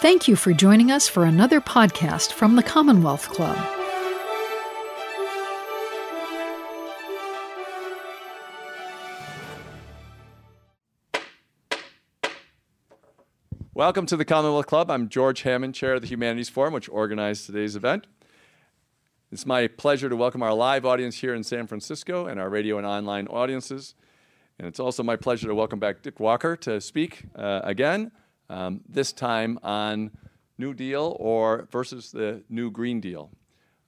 Thank you for joining us for another podcast from the Commonwealth Club. Welcome to the Commonwealth Club. I'm George Hammond, Chair of the Humanities Forum, which organized today's event. It's my pleasure to welcome our live audience here in San Francisco and our radio and online audiences. And it's also my pleasure to welcome back Dick Walker to speak uh, again, um, this time on New Deal or versus the New Green Deal.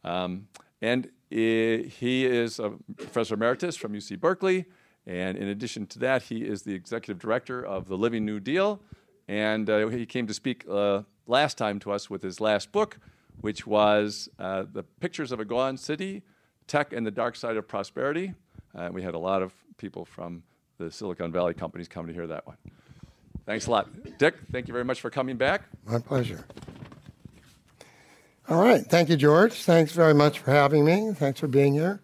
Um, and he is a professor emeritus from UC Berkeley. And in addition to that, he is the executive director of the Living New Deal. And uh, he came to speak uh, last time to us with his last book, which was uh, The Pictures of a Gone City Tech and the Dark Side of Prosperity. Uh, we had a lot of people from the Silicon Valley companies come to hear that one. Thanks a lot. Dick, thank you very much for coming back. My pleasure. All right. Thank you, George. Thanks very much for having me. Thanks for being here.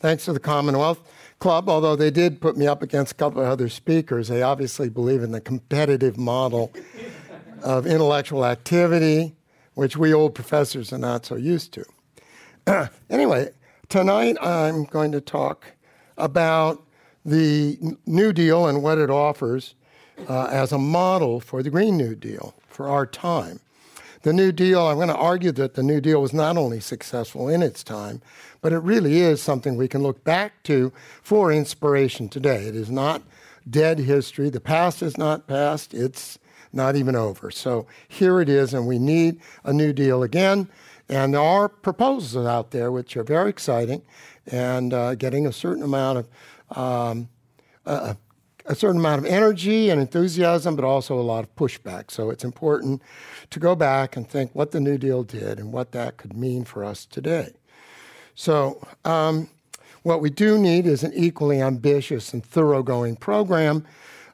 Thanks to the Commonwealth Club, although they did put me up against a couple of other speakers. They obviously believe in the competitive model of intellectual activity, which we old professors are not so used to. anyway, tonight I'm going to talk about the New Deal and what it offers uh, as a model for the Green New Deal for our time. The New Deal, I'm going to argue that the New Deal was not only successful in its time, but it really is something we can look back to for inspiration today. It is not dead history. The past is not past, it's not even over. So here it is, and we need a New Deal again. And there are proposals out there which are very exciting and uh, getting a certain amount of um, a, a certain amount of energy and enthusiasm, but also a lot of pushback. So it's important to go back and think what the New Deal did and what that could mean for us today. So, um, what we do need is an equally ambitious and thoroughgoing program,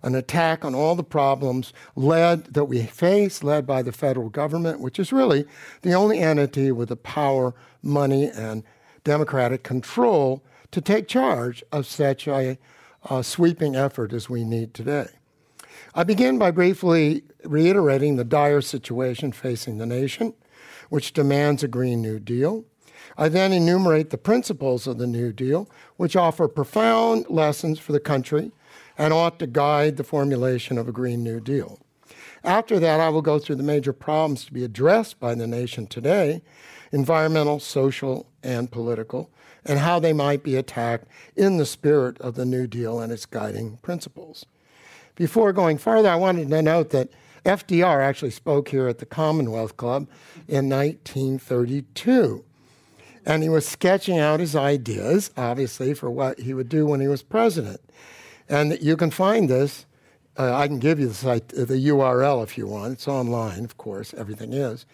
an attack on all the problems led that we face, led by the federal government, which is really the only entity with the power, money, and democratic control to take charge of such a, a sweeping effort as we need today. I begin by briefly reiterating the dire situation facing the nation, which demands a Green New Deal. I then enumerate the principles of the New Deal, which offer profound lessons for the country and ought to guide the formulation of a Green New Deal. After that, I will go through the major problems to be addressed by the nation today environmental, social, and political, and how they might be attacked in the spirit of the New Deal and its guiding principles. Before going further, I wanted to note that FDR actually spoke here at the Commonwealth Club in 1932. And he was sketching out his ideas, obviously, for what he would do when he was president. And you can find this. Uh, I can give you the, site, the URL if you want. It's online, of course, everything is.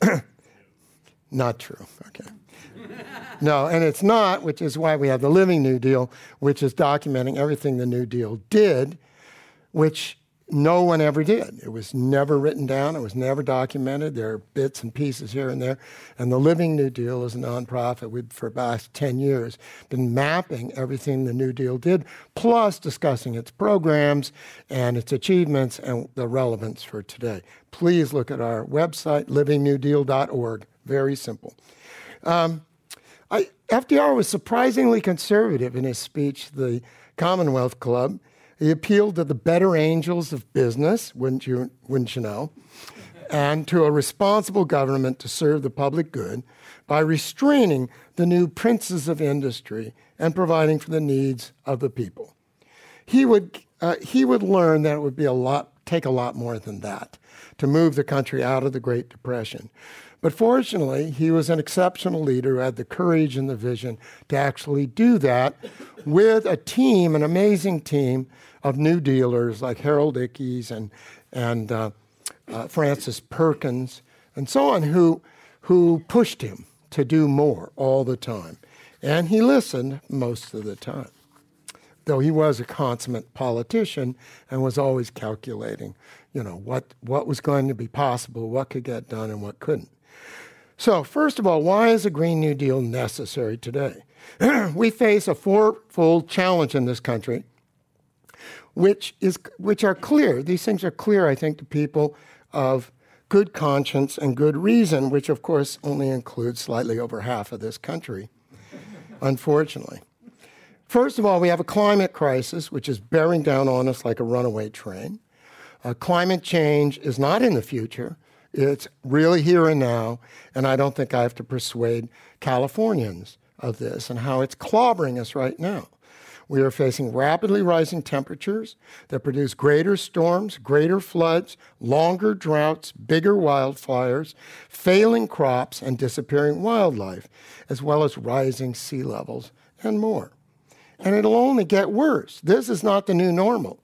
Not true. Okay. no, and it's not, which is why we have the Living New Deal, which is documenting everything the New Deal did, which no one ever did. It was never written down, it was never documented. There are bits and pieces here and there. And the Living New Deal is a nonprofit. We've, for about 10 years, been mapping everything the New Deal did, plus discussing its programs and its achievements and the relevance for today. Please look at our website, livingnewdeal.org. Very simple. Um, I, FDR was surprisingly conservative in his speech to the Commonwealth Club. He appealed to the better angels of business, wouldn't you, wouldn't you know, and to a responsible government to serve the public good by restraining the new princes of industry and providing for the needs of the people. He would, uh, he would learn that it would be a lot, take a lot more than that to move the country out of the Great Depression. But fortunately, he was an exceptional leader who had the courage and the vision to actually do that with a team, an amazing team of New Dealers like Harold Ickes and, and uh, uh, Frances Perkins and so on, who, who pushed him to do more all the time. And he listened most of the time, though he was a consummate politician and was always calculating, you know, what, what was going to be possible, what could get done, and what couldn't. So, first of all, why is a Green New Deal necessary today? we face a fourfold challenge in this country, which, is, which are clear. These things are clear, I think, to people of good conscience and good reason, which of course only includes slightly over half of this country, unfortunately. First of all, we have a climate crisis, which is bearing down on us like a runaway train. Uh, climate change is not in the future, it's really here and now, and I don't think I have to persuade Californians of this and how it's clobbering us right now. We are facing rapidly rising temperatures that produce greater storms, greater floods, longer droughts, bigger wildfires, failing crops, and disappearing wildlife, as well as rising sea levels and more. And it'll only get worse. This is not the new normal.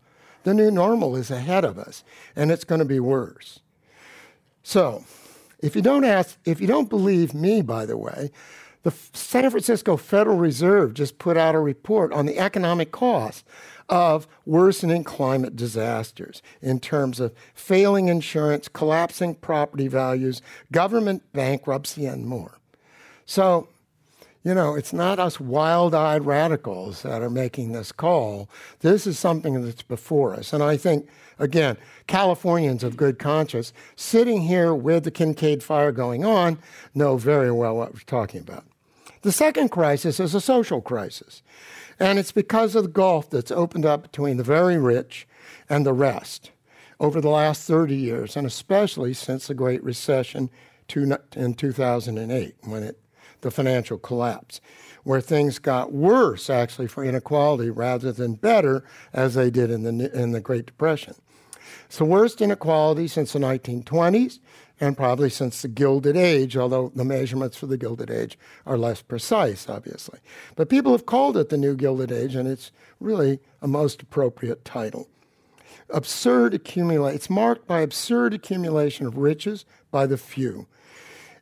The new normal is ahead of us, and it's going to be worse. So, if you don't ask, if you don't believe me, by the way, the San Francisco Federal Reserve just put out a report on the economic cost of worsening climate disasters in terms of failing insurance, collapsing property values, government bankruptcy, and more. So, you know, it's not us wild eyed radicals that are making this call. This is something that's before us. And I think, again, Californians of good conscience sitting here with the Kincade fire going on know very well what we're talking about. The second crisis is a social crisis. And it's because of the gulf that's opened up between the very rich and the rest over the last 30 years, and especially since the Great Recession in 2008, when it the financial collapse, where things got worse actually for inequality rather than better as they did in the, in the Great Depression. It's the worst inequality since the 1920s and probably since the Gilded Age, although the measurements for the Gilded Age are less precise, obviously. But people have called it the New Gilded Age, and it's really a most appropriate title. Absurd accumulation, it's marked by absurd accumulation of riches by the few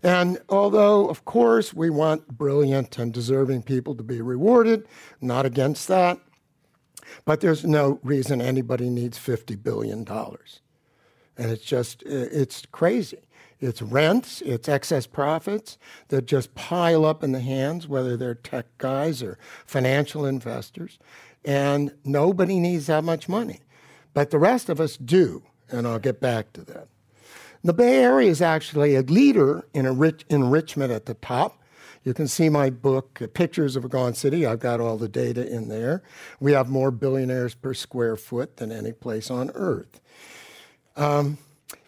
and although, of course, we want brilliant and deserving people to be rewarded, not against that, but there's no reason anybody needs $50 billion. And it's just, it's crazy. It's rents, it's excess profits that just pile up in the hands, whether they're tech guys or financial investors. And nobody needs that much money. But the rest of us do. And I'll get back to that. The Bay Area is actually a leader in enrichment at the top. You can see my book, uh, Pictures of a Gone City. I've got all the data in there. We have more billionaires per square foot than any place on earth. Um,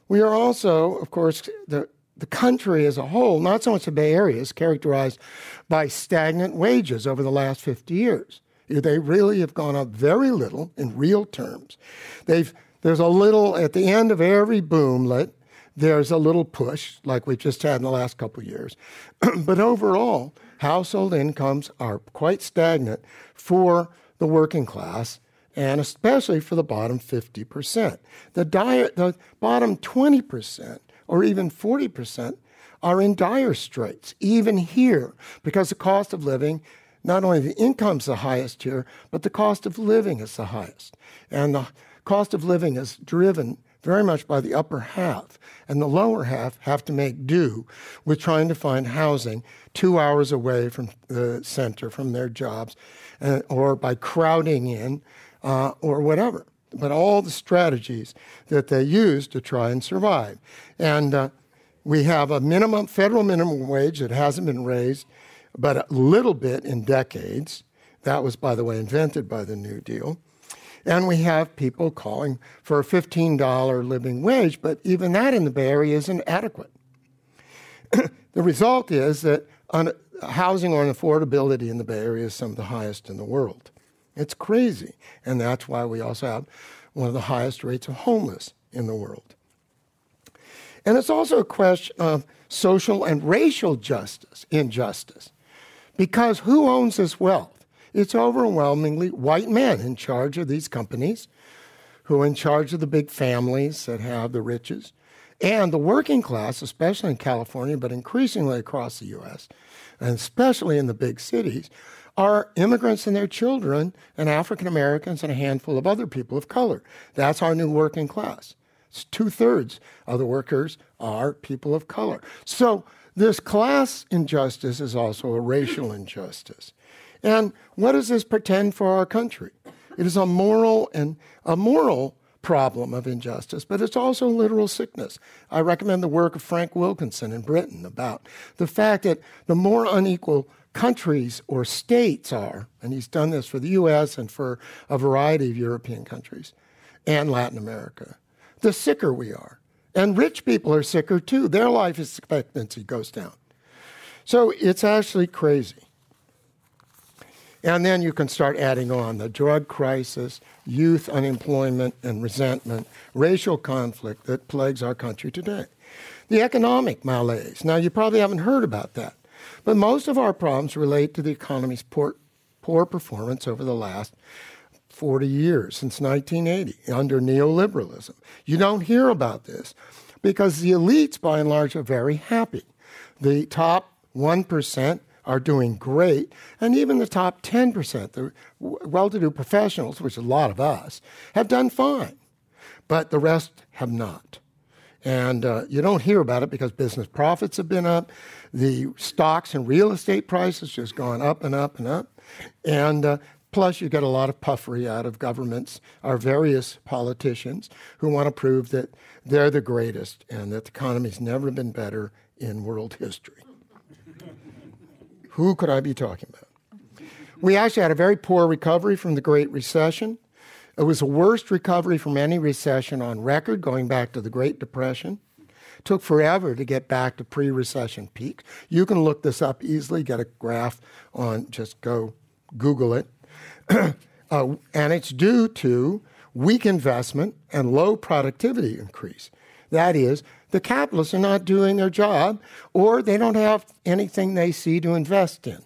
we are also, of course, the, the country as a whole, not so much the Bay Area, is characterized by stagnant wages over the last 50 years. They really have gone up very little in real terms. They've, there's a little at the end of every boomlet there's a little push, like we've just had in the last couple of years. but overall, household incomes are quite stagnant for the working class and especially for the bottom 50%. The, dire, the bottom 20% or even 40% are in dire straits, even here, because the cost of living, not only the income's the highest here, but the cost of living is the highest. And the cost of living is driven very much by the upper half, and the lower half have to make do with trying to find housing two hours away from the center, from their jobs, uh, or by crowding in, uh, or whatever. But all the strategies that they use to try and survive. And uh, we have a minimum federal minimum wage that hasn't been raised but a little bit in decades. That was, by the way, invented by the New Deal. And we have people calling for a $15 living wage, but even that in the Bay Area isn't adequate. the result is that housing or affordability in the Bay Area is some of the highest in the world. It's crazy. And that's why we also have one of the highest rates of homeless in the world. And it's also a question of social and racial justice, injustice. Because who owns this wealth? It's overwhelmingly white men in charge of these companies, who are in charge of the big families that have the riches. And the working class, especially in California, but increasingly across the US, and especially in the big cities, are immigrants and their children, and African Americans, and a handful of other people of color. That's our new working class. Two thirds of the workers are people of color. So, this class injustice is also a racial injustice. And what does this pretend for our country? It is a moral and a moral problem of injustice, but it's also literal sickness. I recommend the work of Frank Wilkinson in Britain about the fact that the more unequal countries or states are, and he's done this for the US and for a variety of European countries and Latin America, the sicker we are. And rich people are sicker too. Their life expectancy goes down. So it's actually crazy. And then you can start adding on the drug crisis, youth unemployment and resentment, racial conflict that plagues our country today. The economic malaise. Now, you probably haven't heard about that, but most of our problems relate to the economy's poor, poor performance over the last 40 years, since 1980, under neoliberalism. You don't hear about this because the elites, by and large, are very happy. The top 1% are doing great, and even the top 10%, the well to do professionals, which a lot of us, have done fine, but the rest have not. And uh, you don't hear about it because business profits have been up, the stocks and real estate prices just gone up and up and up, and uh, Plus, you get a lot of puffery out of governments, our various politicians who want to prove that they're the greatest and that the economy's never been better in world history. Who could I be talking about? We actually had a very poor recovery from the Great Recession. It was the worst recovery from any recession on record, going back to the Great Depression. It took forever to get back to pre recession peak. You can look this up easily, get a graph on, just go Google it. uh, and it's due to weak investment and low productivity increase. That is, the capitalists are not doing their job or they don't have anything they see to invest in,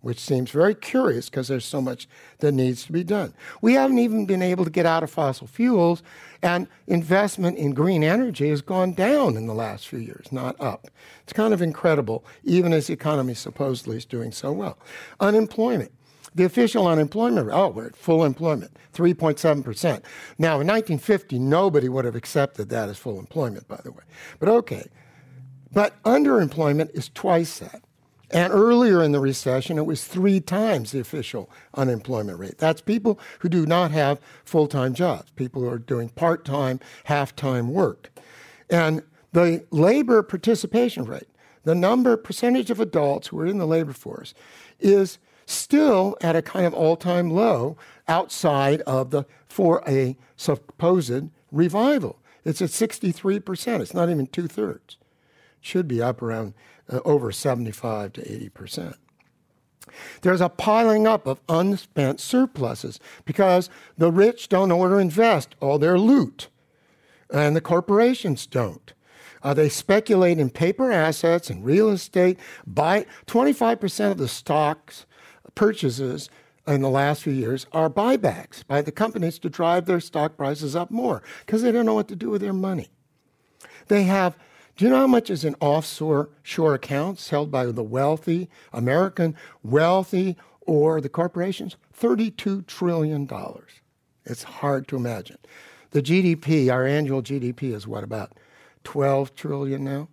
which seems very curious because there's so much that needs to be done. We haven't even been able to get out of fossil fuels, and investment in green energy has gone down in the last few years, not up. It's kind of incredible, even as the economy supposedly is doing so well. Unemployment. The official unemployment rate, oh, we're at full employment, 3.7%. Now, in 1950, nobody would have accepted that as full employment, by the way. But okay. But underemployment is twice that. And earlier in the recession, it was three times the official unemployment rate. That's people who do not have full time jobs, people who are doing part time, half time work. And the labor participation rate, the number, percentage of adults who are in the labor force, is still at a kind of all time low outside of the, for a supposed revival. It's at 63%. It's not even two thirds. Should be up around uh, over 75 to 80%. There's a piling up of unspent surpluses because the rich don't where to invest all their loot, and the corporations don't. Uh, they speculate in paper assets and real estate. Buy 25% of the stocks purchases in the last few years are buybacks by the companies to drive their stock prices up more because they don't know what to do with their money. They have, do you know how much is in offshore shore accounts held by the wealthy, American wealthy, or the corporations? $32 trillion. It's hard to imagine. The GDP, our annual GDP is what, about 12 trillion now?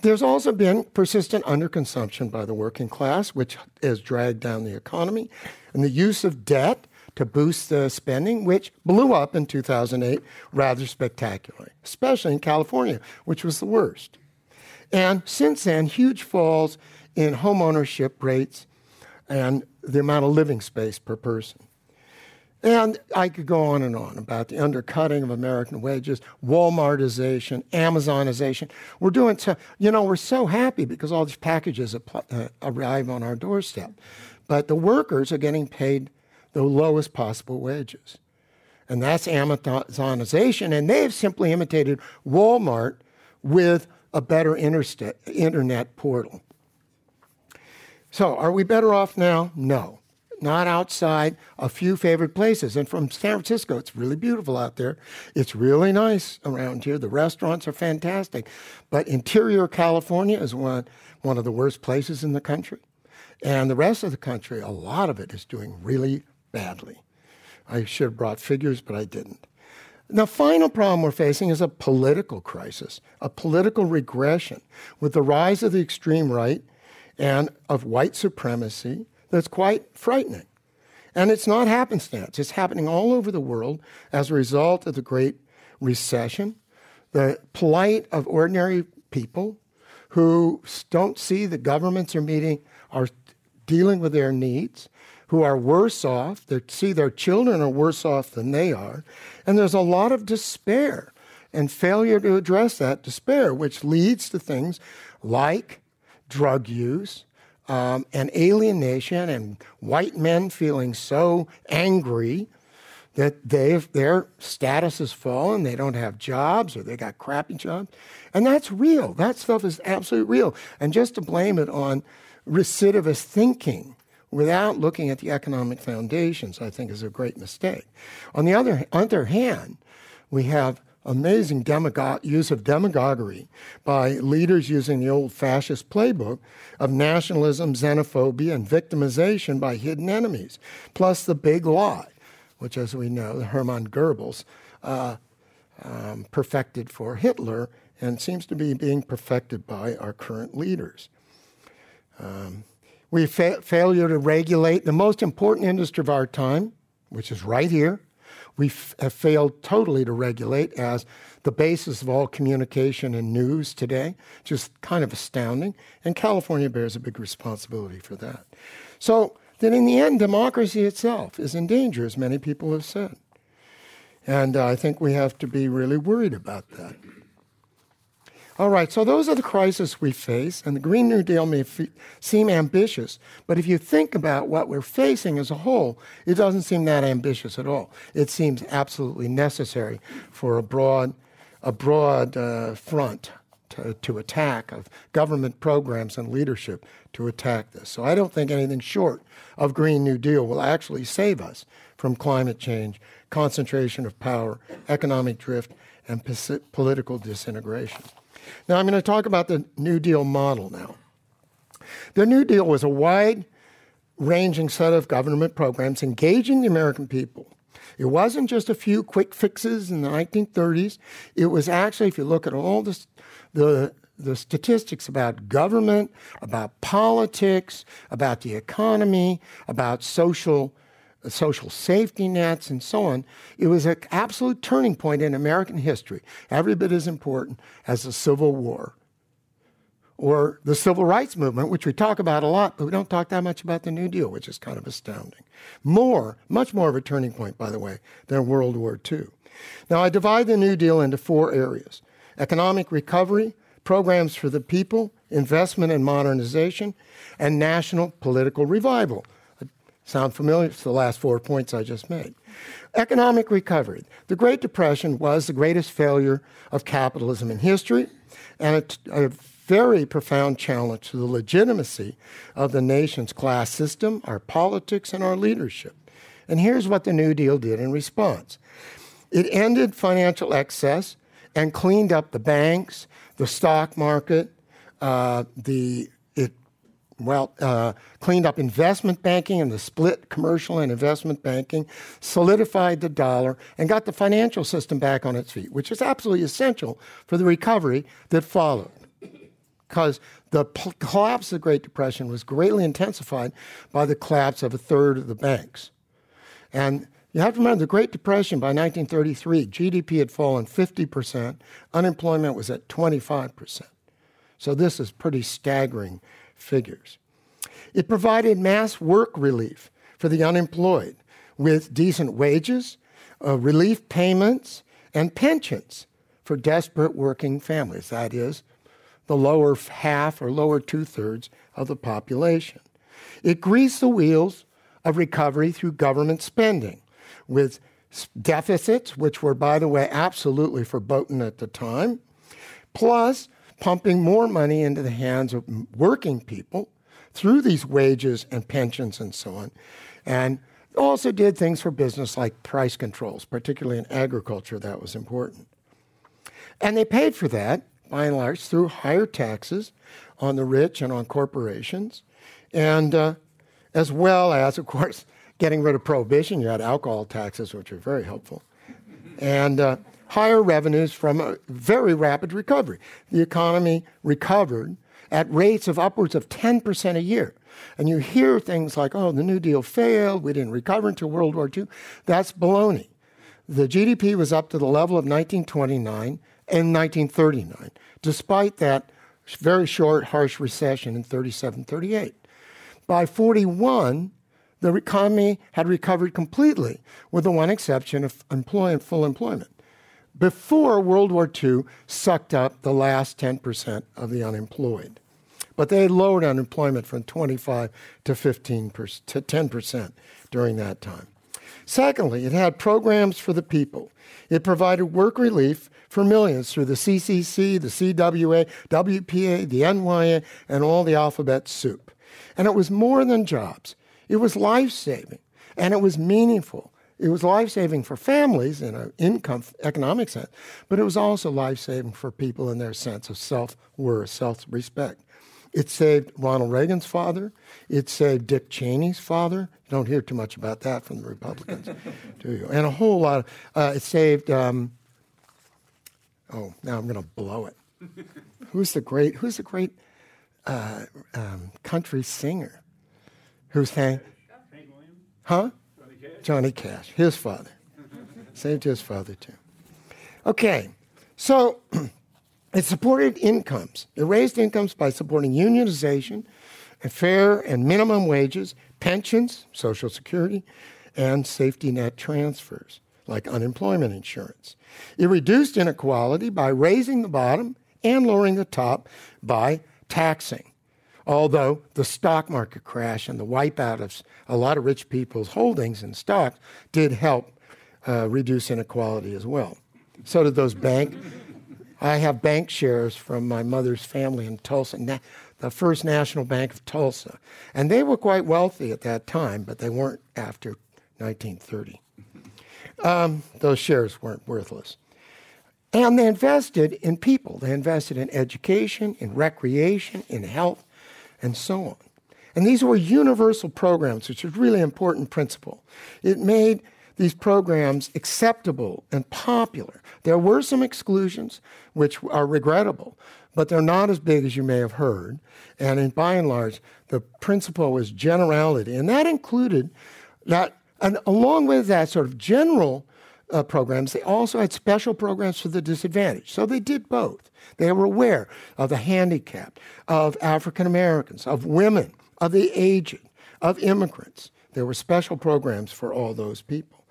There's also been persistent underconsumption by the working class, which has dragged down the economy, and the use of debt to boost the spending, which blew up in 2008 rather spectacularly, especially in California, which was the worst. And since then, huge falls in home ownership rates and the amount of living space per person. And I could go on and on about the undercutting of American wages, Walmartization, Amazonization. We're doing so, you know, we're so happy because all these packages uh, arrive on our doorstep. But the workers are getting paid the lowest possible wages. And that's Amazonization. And they've simply imitated Walmart with a better internet portal. So are we better off now? No not outside a few favorite places. And from San Francisco, it's really beautiful out there. It's really nice around here. The restaurants are fantastic. But interior California is one, one of the worst places in the country. And the rest of the country, a lot of it is doing really badly. I should have brought figures, but I didn't. The final problem we're facing is a political crisis, a political regression with the rise of the extreme right and of white supremacy that's quite frightening. And it's not happenstance, it's happening all over the world as a result of the Great Recession, the plight of ordinary people who don't see the governments are meeting, are dealing with their needs, who are worse off, they see their children are worse off than they are, and there's a lot of despair and failure to address that despair, which leads to things like drug use um, and alienation and white men feeling so angry that they've, their status has fallen, they don't have jobs or they got crappy jobs. And that's real. That stuff is absolutely real. And just to blame it on recidivist thinking without looking at the economic foundations, I think is a great mistake. On the other, other hand, we have amazing use of demagoguery by leaders using the old fascist playbook of nationalism, xenophobia, and victimization by hidden enemies, plus the big lie, which, as we know, Hermann Goebbels uh, um, perfected for Hitler and seems to be being perfected by our current leaders. Um, we fa- failure to regulate the most important industry of our time, which is right here, we f- have failed totally to regulate as the basis of all communication and news today. Just kind of astounding. And California bears a big responsibility for that. So then, in the end, democracy itself is in danger, as many people have said. And uh, I think we have to be really worried about that. All right, so those are the crises we face, and the Green New Deal may seem ambitious, but if you think about what we're facing as a whole, it doesn't seem that ambitious at all. It seems absolutely necessary for a broad, a broad uh, front to, to attack of government programs and leadership to attack this. So I don't think anything short of Green New Deal will actually save us from climate change, concentration of power, economic drift, and political disintegration. Now, I'm going to talk about the New Deal model now. The New Deal was a wide ranging set of government programs engaging the American people. It wasn't just a few quick fixes in the 1930s. It was actually, if you look at all the, the, the statistics about government, about politics, about the economy, about social Uh, social safety nets, and so on. It was an absolute turning point in American history, every bit as important as the Civil War or the Civil Rights Movement, which we talk about a lot, but we don't talk that much about the New Deal, which is kind of astounding. More, much more of a turning point, by the way, than World War II. Now, I divide the New Deal into four areas economic recovery, programs for the people, investment and modernization, and national political revival. Sound familiar? It's the last four points I just made. Economic recovery. The Great Depression was the greatest failure of capitalism in history and a, a very profound challenge to the legitimacy of the nation's class system, our politics, and our leadership. And here's what the New Deal did in response it ended financial excess and cleaned up the banks, the stock market, uh, the well, uh, cleaned up investment banking and the split commercial and investment banking, solidified the dollar, and got the financial system back on its feet, which is absolutely essential for the recovery that followed. Because the collapse of the Great Depression was greatly intensified by the collapse of a third of the banks. And you have to remember the Great Depression by 1933, GDP had fallen 50%, unemployment was at 25%. So this is pretty staggering figures. It provided mass work relief for the unemployed with decent wages, uh, relief payments, and pensions for desperate working families. That is, the lower half or lower two thirds of the population. It greased the wheels of recovery through government spending with deficits, which were, by the way, absolutely verboten at the time, plus pumping more money into the hands of working people through these wages and pensions and so on. And also did things for business like price controls, particularly in agriculture, that was important. And they paid for that, by and large, through higher taxes on the rich and on corporations, and uh, as well as, of course, getting rid of prohibition. You had alcohol taxes, which were very helpful. And uh, higher revenues from a very rapid recovery. The economy recovered at rates of upwards of 10% a year. And you hear things like, oh, the New Deal failed, we didn't recover until World War II. That's baloney. The GDP was up to the level of 1929 and 1939, despite that very short, harsh recession in 37 38. By 41, the economy had recovered completely, with the one exception of employment, full employment. Before World War II sucked up the last 10% of the unemployed. But they lowered unemployment from 25 to 15 to 10% during that time. Secondly, it had programs for the people. It provided work relief for millions through the CCC, the CWA, WPA, the NYA, and all the alphabet soup. And it was more than jobs. It was life saving and it was meaningful. It was life saving for families in an income economic sense, but it was also life saving for people in their sense of self worth, self respect. It saved Ronald Reagan's father. It saved Dick Cheney's father. You don't hear too much about that from the Republicans, do you? And a whole lot. Of, uh, it saved. Um, oh, now I'm going to blow it. who's the great? Who's the great uh, um, country singer? Who's saying? Huh? Johnny Cash. Johnny Cash, his father. Saved his father too. Okay, so it supported incomes. It raised incomes by supporting unionization, and fair and minimum wages, pensions, Social Security, and safety net transfers like unemployment insurance. It reduced inequality by raising the bottom and lowering the top by taxing although the stock market crash and the wipeout of a lot of rich people's holdings in stocks did help uh, reduce inequality as well. So did those bank. I have bank shares from my mother's family in Tulsa, the First National Bank of Tulsa. And they were quite wealthy at that time, but they weren't after 1930. Um, those shares weren't worthless. And they invested in people. They invested in education, in recreation, in health, and so on. And these were universal programs, which is a really important principle. It made these programs acceptable and popular. There were some exclusions, which are regrettable, but they're not as big as you may have heard. And in, by and large, the principle was generality, and that included that. And along with that sort of general uh, programs, they also had special programs for the disadvantaged. So they did both. They were aware of the handicapped, of African Americans, of women, of the aged, of immigrants. There were special programs for all those people.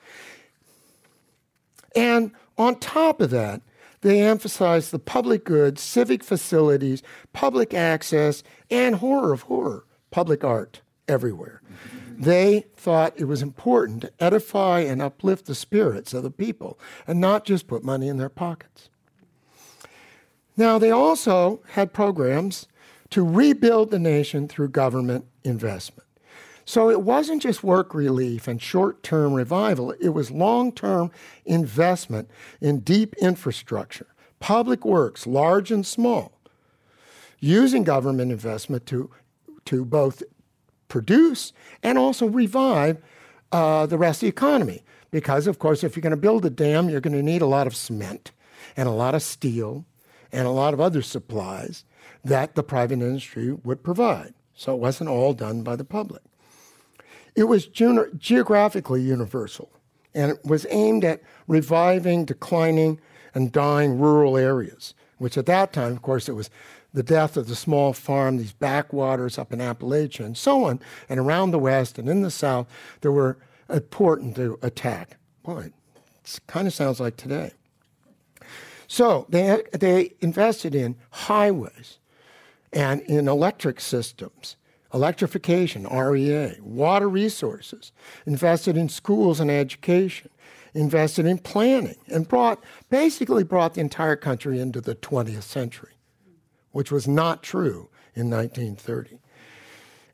And on top of that, they emphasized the public goods, civic facilities, public access, and horror of horror, public art everywhere. They thought it was important to edify and uplift the spirits of the people and not just put money in their pockets. Now, they also had programs to rebuild the nation through government investment. So it wasn't just work relief and short term revival, it was long term investment in deep infrastructure, public works, large and small, using government investment to, to both produce and also revive uh, the rest of the economy. Because, of course, if you're going to build a dam, you're going to need a lot of cement and a lot of steel and a lot of other supplies that the private industry would provide. So it wasn't all done by the public. It was ge- geographically universal, and it was aimed at reviving declining and dying rural areas, which at that time, of course, it was the death of the small farm, these backwaters up in Appalachia, and so on, and around the West and in the South, that were important to attack. Boy, it kind of sounds like today. So they, they invested in highways and in electric systems, electrification, REA, water resources, invested in schools and education, invested in planning, and brought basically brought the entire country into the 20th century which was not true in 1930.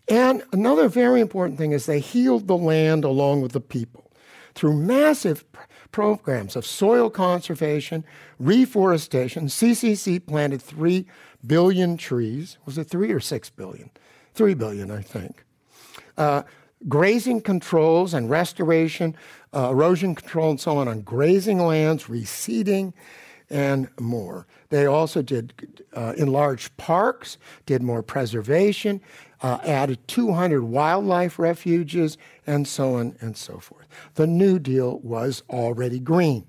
And another very important thing is they healed the land along with the people through massive pr- programs of soil conservation, reforestation. CCC planted 3 billion trees. Was it 3 or 6 billion? 3 billion, I think. Uh, grazing controls and restoration, uh, erosion control, and so on on grazing lands, reseeding, and more. They also did uh, enlarged parks, did more preservation, uh, added 200 wildlife refuges, and so on and so forth. The New Deal was already green.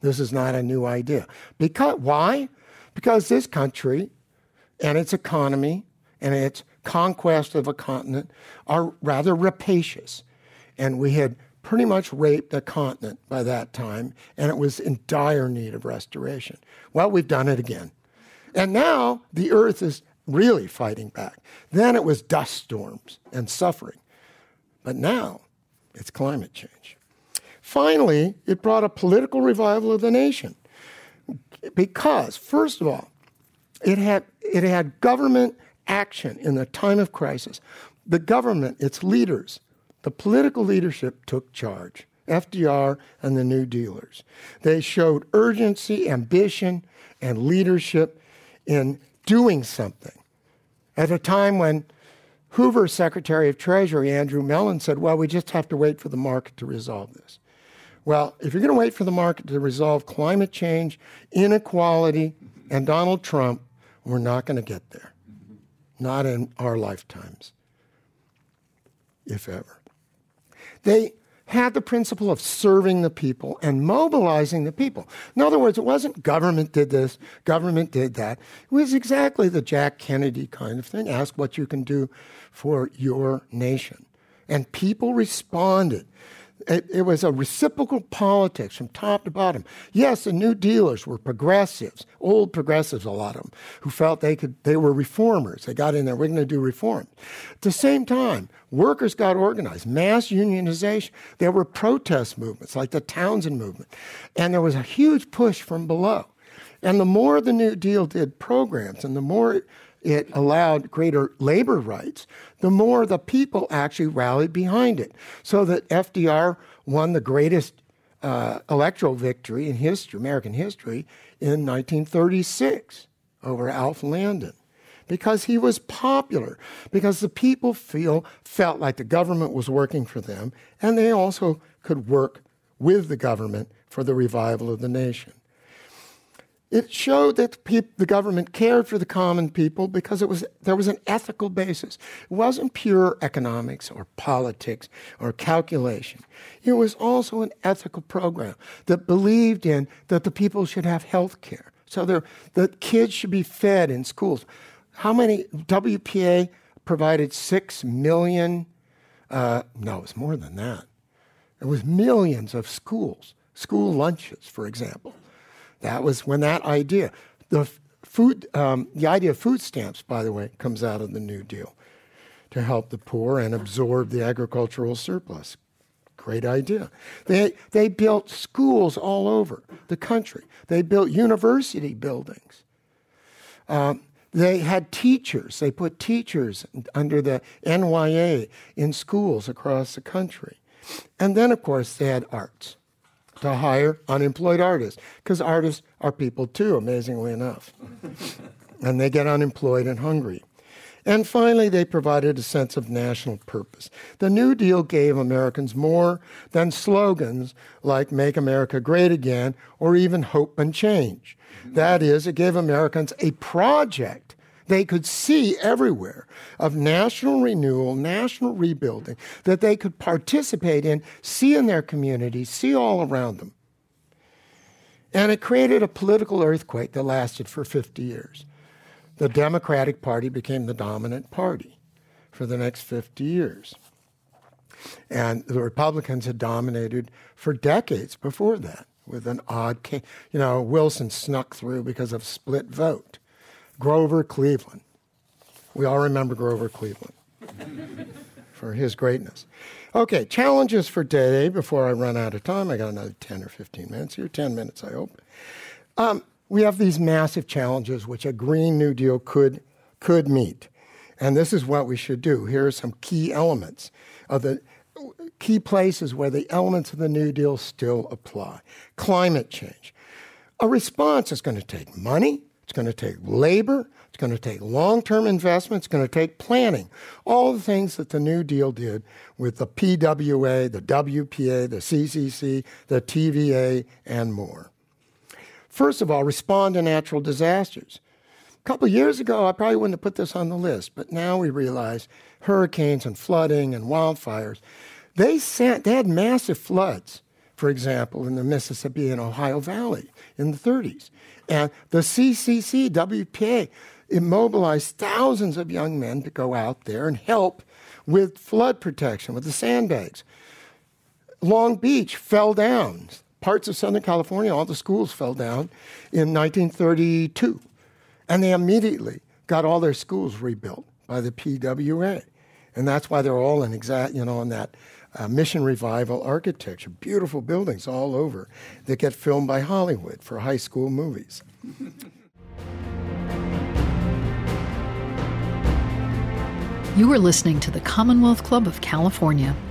This is not a new idea. Because why? Because this country and its economy and its conquest of a continent are rather rapacious. And we had pretty much raped a continent by that time, and it was in dire need of restoration. Well, we've done it again. And now the earth is really fighting back. Then it was dust storms and suffering. But now it's climate change. Finally, it brought a political revival of the nation. Because, first of all, it had, it had government action in the time of crisis. The government, its leaders, the political leadership took charge. FDR and the New Dealers. They showed urgency, ambition, and leadership in doing something. At a time when Hoover's Secretary of Treasury, Andrew Mellon, said, Well, we just have to wait for the market to resolve this. Well, if you're going to wait for the market to resolve climate change, inequality, and Donald Trump, we're not going to get there. Not in our lifetimes, if ever. They had the principle of serving the people and mobilizing the people. In other words, it wasn't government did this, government did that. It was exactly the Jack Kennedy kind of thing. Ask what you can do for your nation. And people responded it, it, was a reciprocal politics from top to bottom. Yes, the New Dealers were progressives, old progressives, a lot of them, who felt they could they were reformers. They got in there, we're going to do reform. At the same time, workers got organized, mass unionization. There were protest movements like the Townsend movement, and there was a huge push from below. And the more the New Deal did programs, and the more it allowed greater labor rights, the more the people actually rallied behind it. So that FDR won the greatest uh, electoral victory in history, American history, in 1936 over Alf Landon. Because he was popular, because the people feel felt like the government was working for them, and they also could work with the government for the revival of the nation. It showed that the, the, government cared for the common people because it was, there was an ethical basis. It wasn't pure economics or politics or calculation. It was also an ethical program that believed in that the people should have health care. So that kids should be fed in schools. How many, WPA provided six million, uh, no, it was more than that. It was millions of schools, school lunches, for example. That was when that idea, the food, um, the idea of food stamps, by the way, comes out of the New Deal to help the poor and absorb the agricultural surplus. Great idea. They, they built schools all over the country. They built university buildings. Um, they had teachers. They put teachers under the NYA in schools across the country. And then, of course, they had arts to hire unemployed artists because artists are people too, amazingly enough. and they get unemployed and hungry. And finally, they provided a sense of national purpose. The New Deal gave Americans more than slogans like Make America Great Again or even Hope and Change. Mm-hmm. That is, it gave Americans a project they could see everywhere of national renewal, national rebuilding that they could participate in, see in their communities, see all around them. And it created a political earthquake that lasted for 50 years. The Democratic Party became the dominant party for the next 50 years. And the Republicans had dominated for decades before that with an odd case. You know, Wilson snuck through because of split vote. Grover Cleveland. We all remember Grover Cleveland for his greatness. Okay, challenges for today before I run out of time. I got another 10 or 15 minutes here, 10 minutes, I hope. Um, we have these massive challenges which a Green New Deal could, could meet. And this is what we should do. Here are some key elements of the key places where the elements of the New Deal still apply. Climate change. A response is going to take money, it's going to take labor. It's going to take long term investment. It's going to take planning. All the things that the New Deal did with the PWA, the WPA, the CCC, the TVA, and more. First of all, respond to natural disasters. A couple years ago, I probably wouldn't have put this on the list, but now we realize hurricanes and flooding and wildfires. They sent, they had massive floods, for example, in the Mississippi and Ohio Valley in the 30s. And the CCC, WPA, immobilized thousands of young men to go out there and help with flood protection, with the sandbags. Long Beach fell down. Parts of Southern California, all the schools fell down in 1932. And they immediately got all their schools rebuilt by the PWA. And that's why they're all in exact, you know, in that uh, mission revival architecture. Beautiful buildings all over that get filmed by Hollywood for high school movies. You are listening to the Commonwealth Club of California.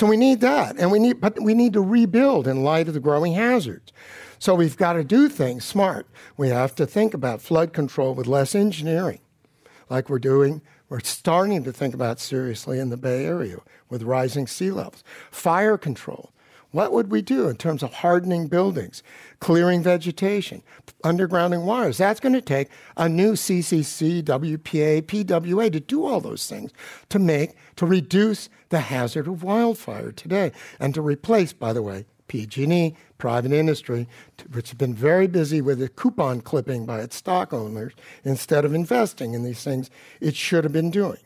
So we need that, and we need, but we need to rebuild in light of the growing hazards. So we've got to do things smart. We have to think about flood control with less engineering, like we're doing. We're starting to think about seriously in the Bay Area with rising sea levels. Fire control. What would we do in terms of hardening buildings, clearing vegetation, undergrounding wires? That's going to take a new CCC, WPA, PWA to do all those things to make, to reduce the hazard of wildfire today and to replace, by the way, PG&E, private industry, which has been very busy with the coupon clipping by its stock owners instead of investing in these things it should have been doing.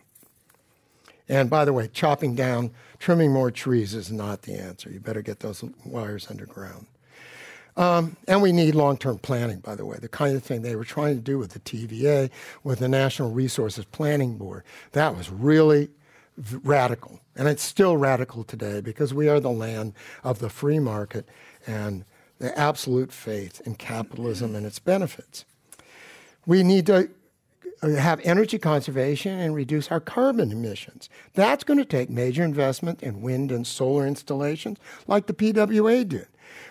And by the way, chopping down, trimming more trees is not the answer. You better get those wires underground. Um, and we need long term planning, by the way, the kind of thing they were trying to do with the TVA, with the National Resources Planning Board. That was really v- radical. And it's still radical today because we are the land of the free market and the absolute faith in capitalism and its benefits. We need to have energy conservation and reduce our carbon emissions. That's going to take major investment in wind and solar installations like the PWA did.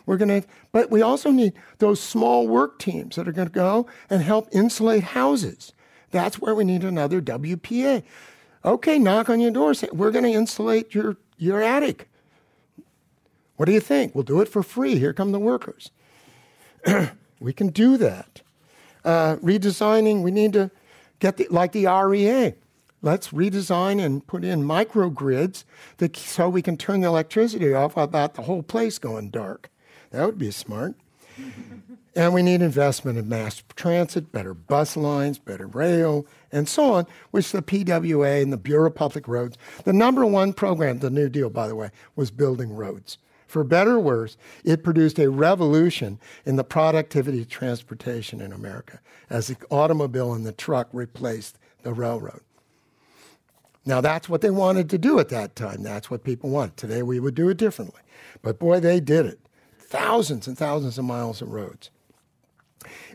We're going to, but we also need those small work teams that are going to go and help insulate houses. That's where we need another WPA. Okay, knock on your door. Say, we're going to insulate your, your attic. What do you think? We'll do it for free. Here come the workers. we can do that. Uh, redesigning, we need to get the, like the REA. Let's redesign and put in microgrids that, so we can turn the electricity off without the whole place going dark. That would be smart. and we need investment in mass transit, better bus lines, better rail, and so on, which the PWA and the Bureau of Public Roads, the number one program, the New Deal, by the way, was building roads. For better or worse, it produced a revolution in the productivity of transportation in America as the automobile and the truck replaced the railroad. Now, that's what they wanted to do at that time. That's what people want. Today, we would do it differently. But boy, they did it. Thousands and thousands of miles of roads.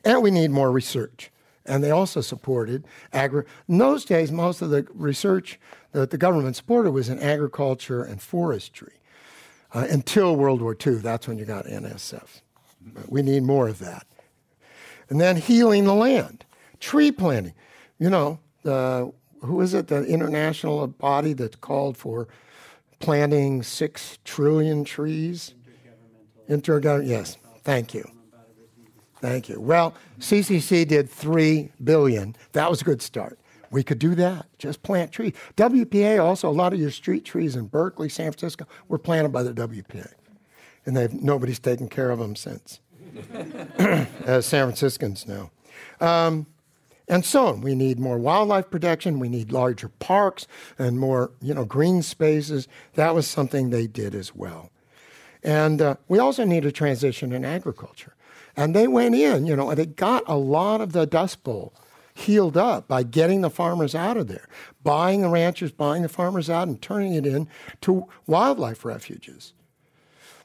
And we need more research. And they also supported agri. In those days, most of the research that the government supported was in agriculture and forestry uh, until World War II. That's when you got NSF. But we need more of that. And then healing the land, tree planting. You know, the, who is it, the international body that called for planting six trillion trees? Intergovernmental. Yes, thank you. Thank you. Well, CCC did three billion. That was a good start. We could do that. Just plant trees. WPA also, a lot of your street trees in Berkeley, San Francisco, were planted by the WPA. And they've, nobody's taken care of them since, as San Franciscans know. Um, and so on. We need more wildlife protection. We need larger parks and more, you know, green spaces. That was something they did as well. And uh, we also need a transition in agriculture. And they went in, you know, and they got a lot of the Dust Bowl healed up by getting the farmers out of there, buying the ranchers, buying the farmers out, and turning it in to wildlife refuges.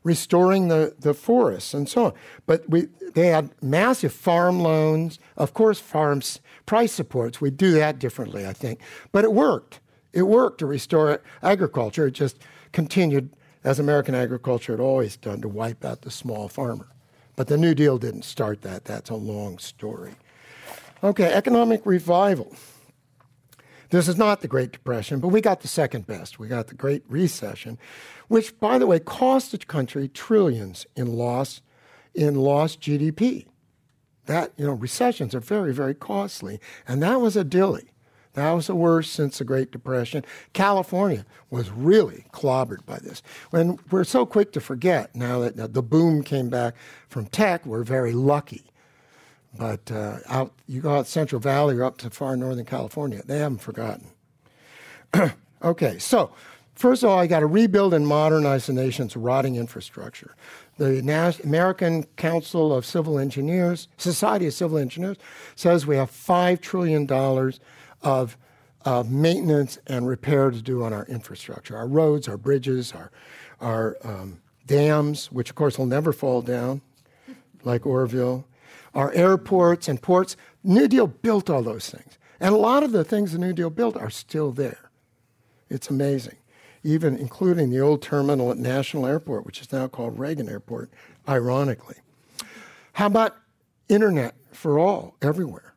restoring the, the forests and so on. But we, they had massive farm loans, of course, farms price supports. We do that differently, I think. But it worked. It worked to restore agriculture. It just continued, as American agriculture had always done, to wipe out the small farmer. But the New Deal didn't start that. That's a long story. Okay, economic revival. This is not the Great Depression, but we got the second best. We got the Great Recession, which, by the way, cost the country trillions in loss in lost GDP. That you know, recessions are very, very costly, and that was a dilly. That was the worst since the Great Depression. California was really clobbered by this. And we're so quick to forget now that the boom came back from tech, we're very lucky. But uh, out, you go out Central Valley or up to far northern California, they haven't forgotten. okay, so first of all, I got to rebuild and modernize the nation's rotting infrastructure. The Nas- American Council of Civil Engineers, Society of Civil Engineers, says we have $5 trillion of, of maintenance and repair to do on our infrastructure our roads, our bridges, our, our um, dams, which of course will never fall down, like Oroville, our airports and ports. New Deal built all those things. And a lot of the things the New Deal built are still there. It's amazing. Even including the old terminal at National Airport, which is now called Reagan Airport, ironically. How about internet for all everywhere?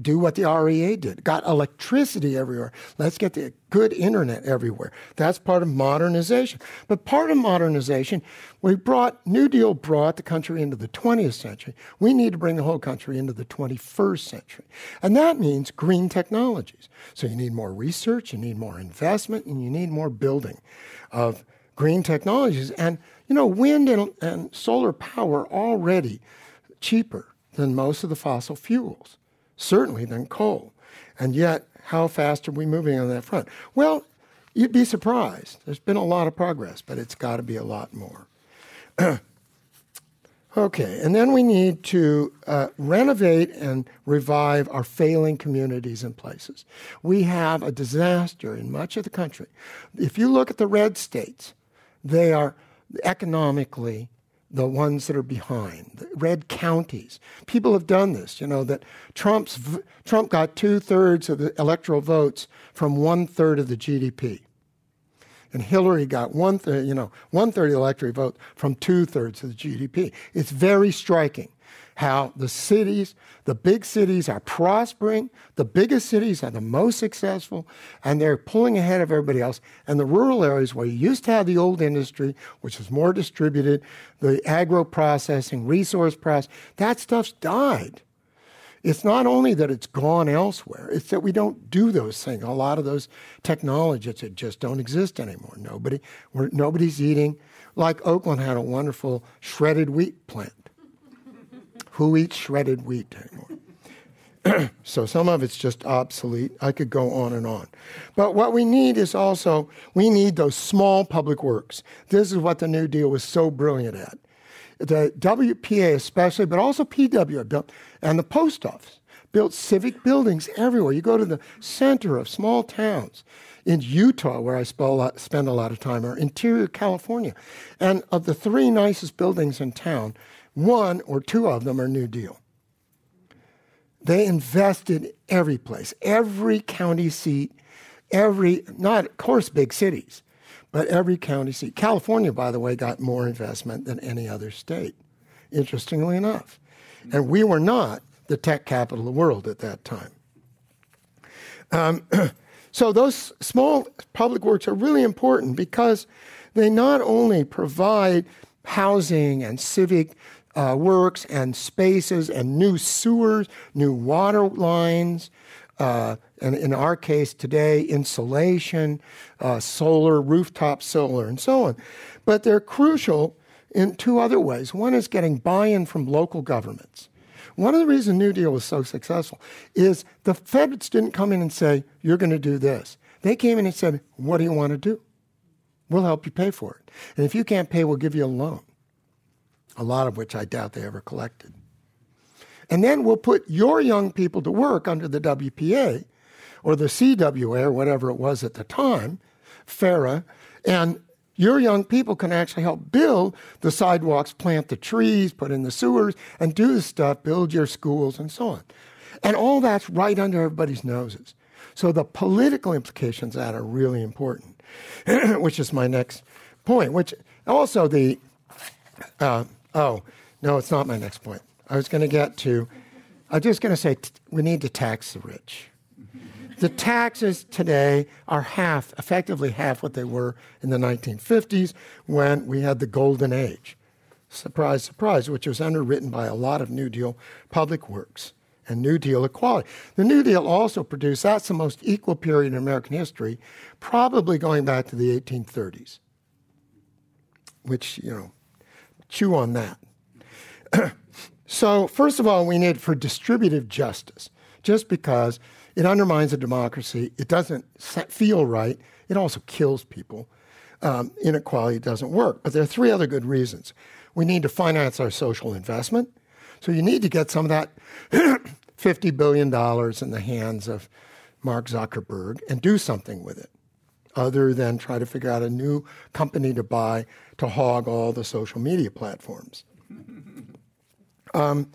Do what the REA did. Got electricity everywhere. Let's get the good internet everywhere. That's part of modernization. But part of modernization, we brought, New Deal brought the country into the 20th century. We need to bring the whole country into the 21st century. And that means green technologies. So you need more research, you need more investment, and you need more building of green technologies. And, you know, wind and, and solar power already cheaper than most of the fossil fuels certainly than coal. And yet, how fast are we moving on that front? Well, you'd be surprised. There's been a lot of progress, but it's got to be a lot more. okay, and then we need to uh, renovate and revive our failing communities and places. We have a disaster in much of the country. If you look at the red states, they are economically the ones that are behind, the red counties. People have done this, you know, that Trump's, Trump got two thirds of the electoral votes from one third of the GDP. And Hillary got one third, you know, one third of the electoral vote from two thirds of the GDP. It's very striking how the cities, the big cities are prospering, the biggest cities are the most successful, and they're pulling ahead of everybody else. And the rural areas where you used to have the old industry, which is more distributed, the agro processing, resource processing, that stuff's died. It's not only that it's gone elsewhere, it's that we don't do those things. A lot of those technologies that just don't exist anymore. Nobody, nobody's eating. Like Oakland had a wonderful shredded wheat plant who eats shredded wheat anymore? so some of it's just obsolete. I could go on and on. But what we need is also, we need those small public works. This is what the New Deal was so brilliant at. The WPA especially, but also PW built, and the post office built civic buildings everywhere. You go to the center of small towns in Utah, where I spend a lot of time, or interior California. And of the three nicest buildings in town, one or two of them are New Deal. They invested every place, every county seat, every, not, of course, big cities, but every county seat. California, by the way, got more investment than any other state, interestingly enough. And we were not the tech capital of the world at that time. Um, so those small public works are really important because they not only provide housing and civic uh, works and spaces and new sewers, new water lines, uh, and in our case today, insulation, uh, solar, rooftop solar, and so on. But they're crucial in two other ways. One is getting buy in from local governments. One of the reasons New Deal was so successful is the feds didn't come in and say, You're going to do this. They came in and said, What do you want to do? We'll help you pay for it. And if you can't pay, we'll give you a loan a lot of which I doubt they ever collected. And then we'll put your young people to work under the WPA or the CWA or whatever it was at the time, FERA, and Your young people can actually help build the sidewalks, plant the trees, put in the sewers, and do the stuff, build your schools, and so on. And all that's right under everybody's noses. So the political implications of that are really important, which is my next point, which also the, uh, oh, no, it's not my next point. I was going to get to, I was just going to say t- we need to tax the rich. The taxes today are half, effectively half what they were in the 1950s when we had the golden age. Surprise, surprise, which was underwritten by a lot of New Deal public works and New Deal equality. The New Deal also produced, that's the most equal period in American history, probably going back to the 1830s, which, you know, chew on that. so, first of all, we need for distributive justice, just because it undermines a democracy. It doesn't feel right. It also kills people. Um, inequality doesn't work. But there are three other good reasons. We need to finance our social investment. So you need to get some of that $50 billion in the hands of Mark Zuckerberg and do something with it, other than try to figure out a new company to buy to hog all the social media platforms. Um,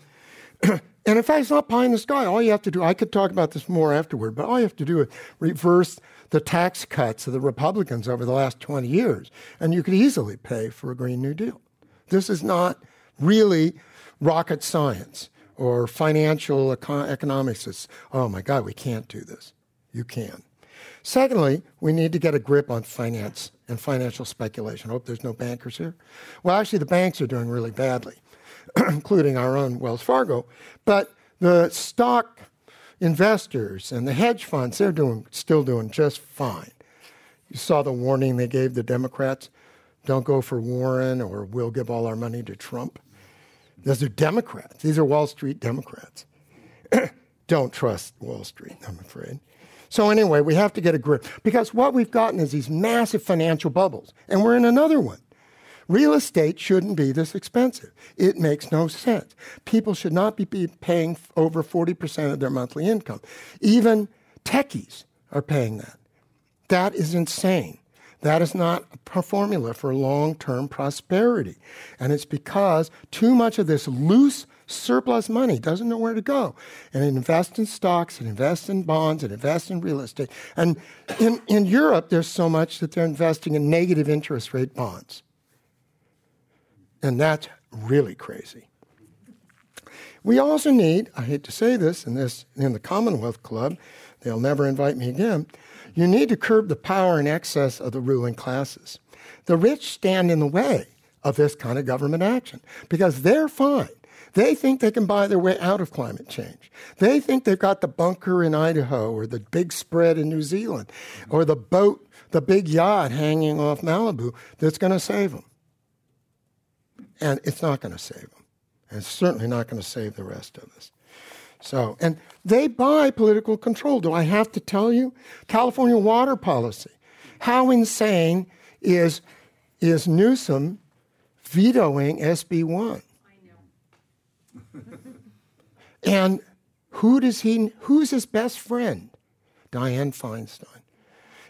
And in fact, it's not pie in the sky. All you have to do, I could talk about this more afterward, but all you have to do is reverse the tax cuts of the Republicans over the last 20 years, and you could easily pay for a Green New Deal. This is not really rocket science or financial econ- economics. It's, oh my God, we can't do this. You can. Secondly, we need to get a grip on finance and financial speculation. I hope there's no bankers here. Well, actually, the banks are doing really badly. including our own Wells Fargo. But the stock investors and the hedge funds, they're doing, still doing just fine. You saw the warning they gave the Democrats don't go for Warren or we'll give all our money to Trump. Those are Democrats. These are Wall Street Democrats. don't trust Wall Street, I'm afraid. So, anyway, we have to get a grip because what we've gotten is these massive financial bubbles, and we're in another one. Real estate shouldn't be this expensive. It makes no sense. People should not be paying over 40% of their monthly income. Even techies are paying that. That is insane. That is not a formula for long term prosperity. And it's because too much of this loose surplus money doesn't know where to go. And it invests in stocks, it invests in bonds, it invests in real estate. And in, in Europe, there's so much that they're investing in negative interest rate bonds. And that's really crazy. We also need, I hate to say this, in this in the Commonwealth Club, they'll never invite me again. You need to curb the power and excess of the ruling classes. The rich stand in the way of this kind of government action because they're fine. They think they can buy their way out of climate change. They think they've got the bunker in Idaho or the big spread in New Zealand or the boat, the big yacht hanging off Malibu that's going to save them. And it's not going to save them. And it's certainly not going to save the rest of us. So, and they buy political control. Do I have to tell you? California water policy. How insane is, is Newsom vetoing SB 1? and who does he, who's his best friend? Dianne Feinstein.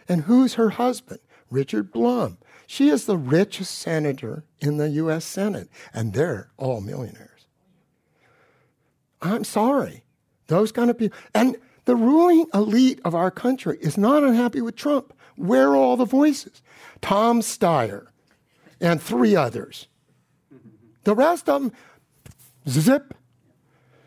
And who's her husband? Richard Blum. She is the richest senator in the U.S. Senate, and they're all millionaires. I'm sorry. Those kind of people. And the ruling elite of our country is not unhappy with Trump. Where are all the voices? Tom Steyer and three others. The rest of them, zip.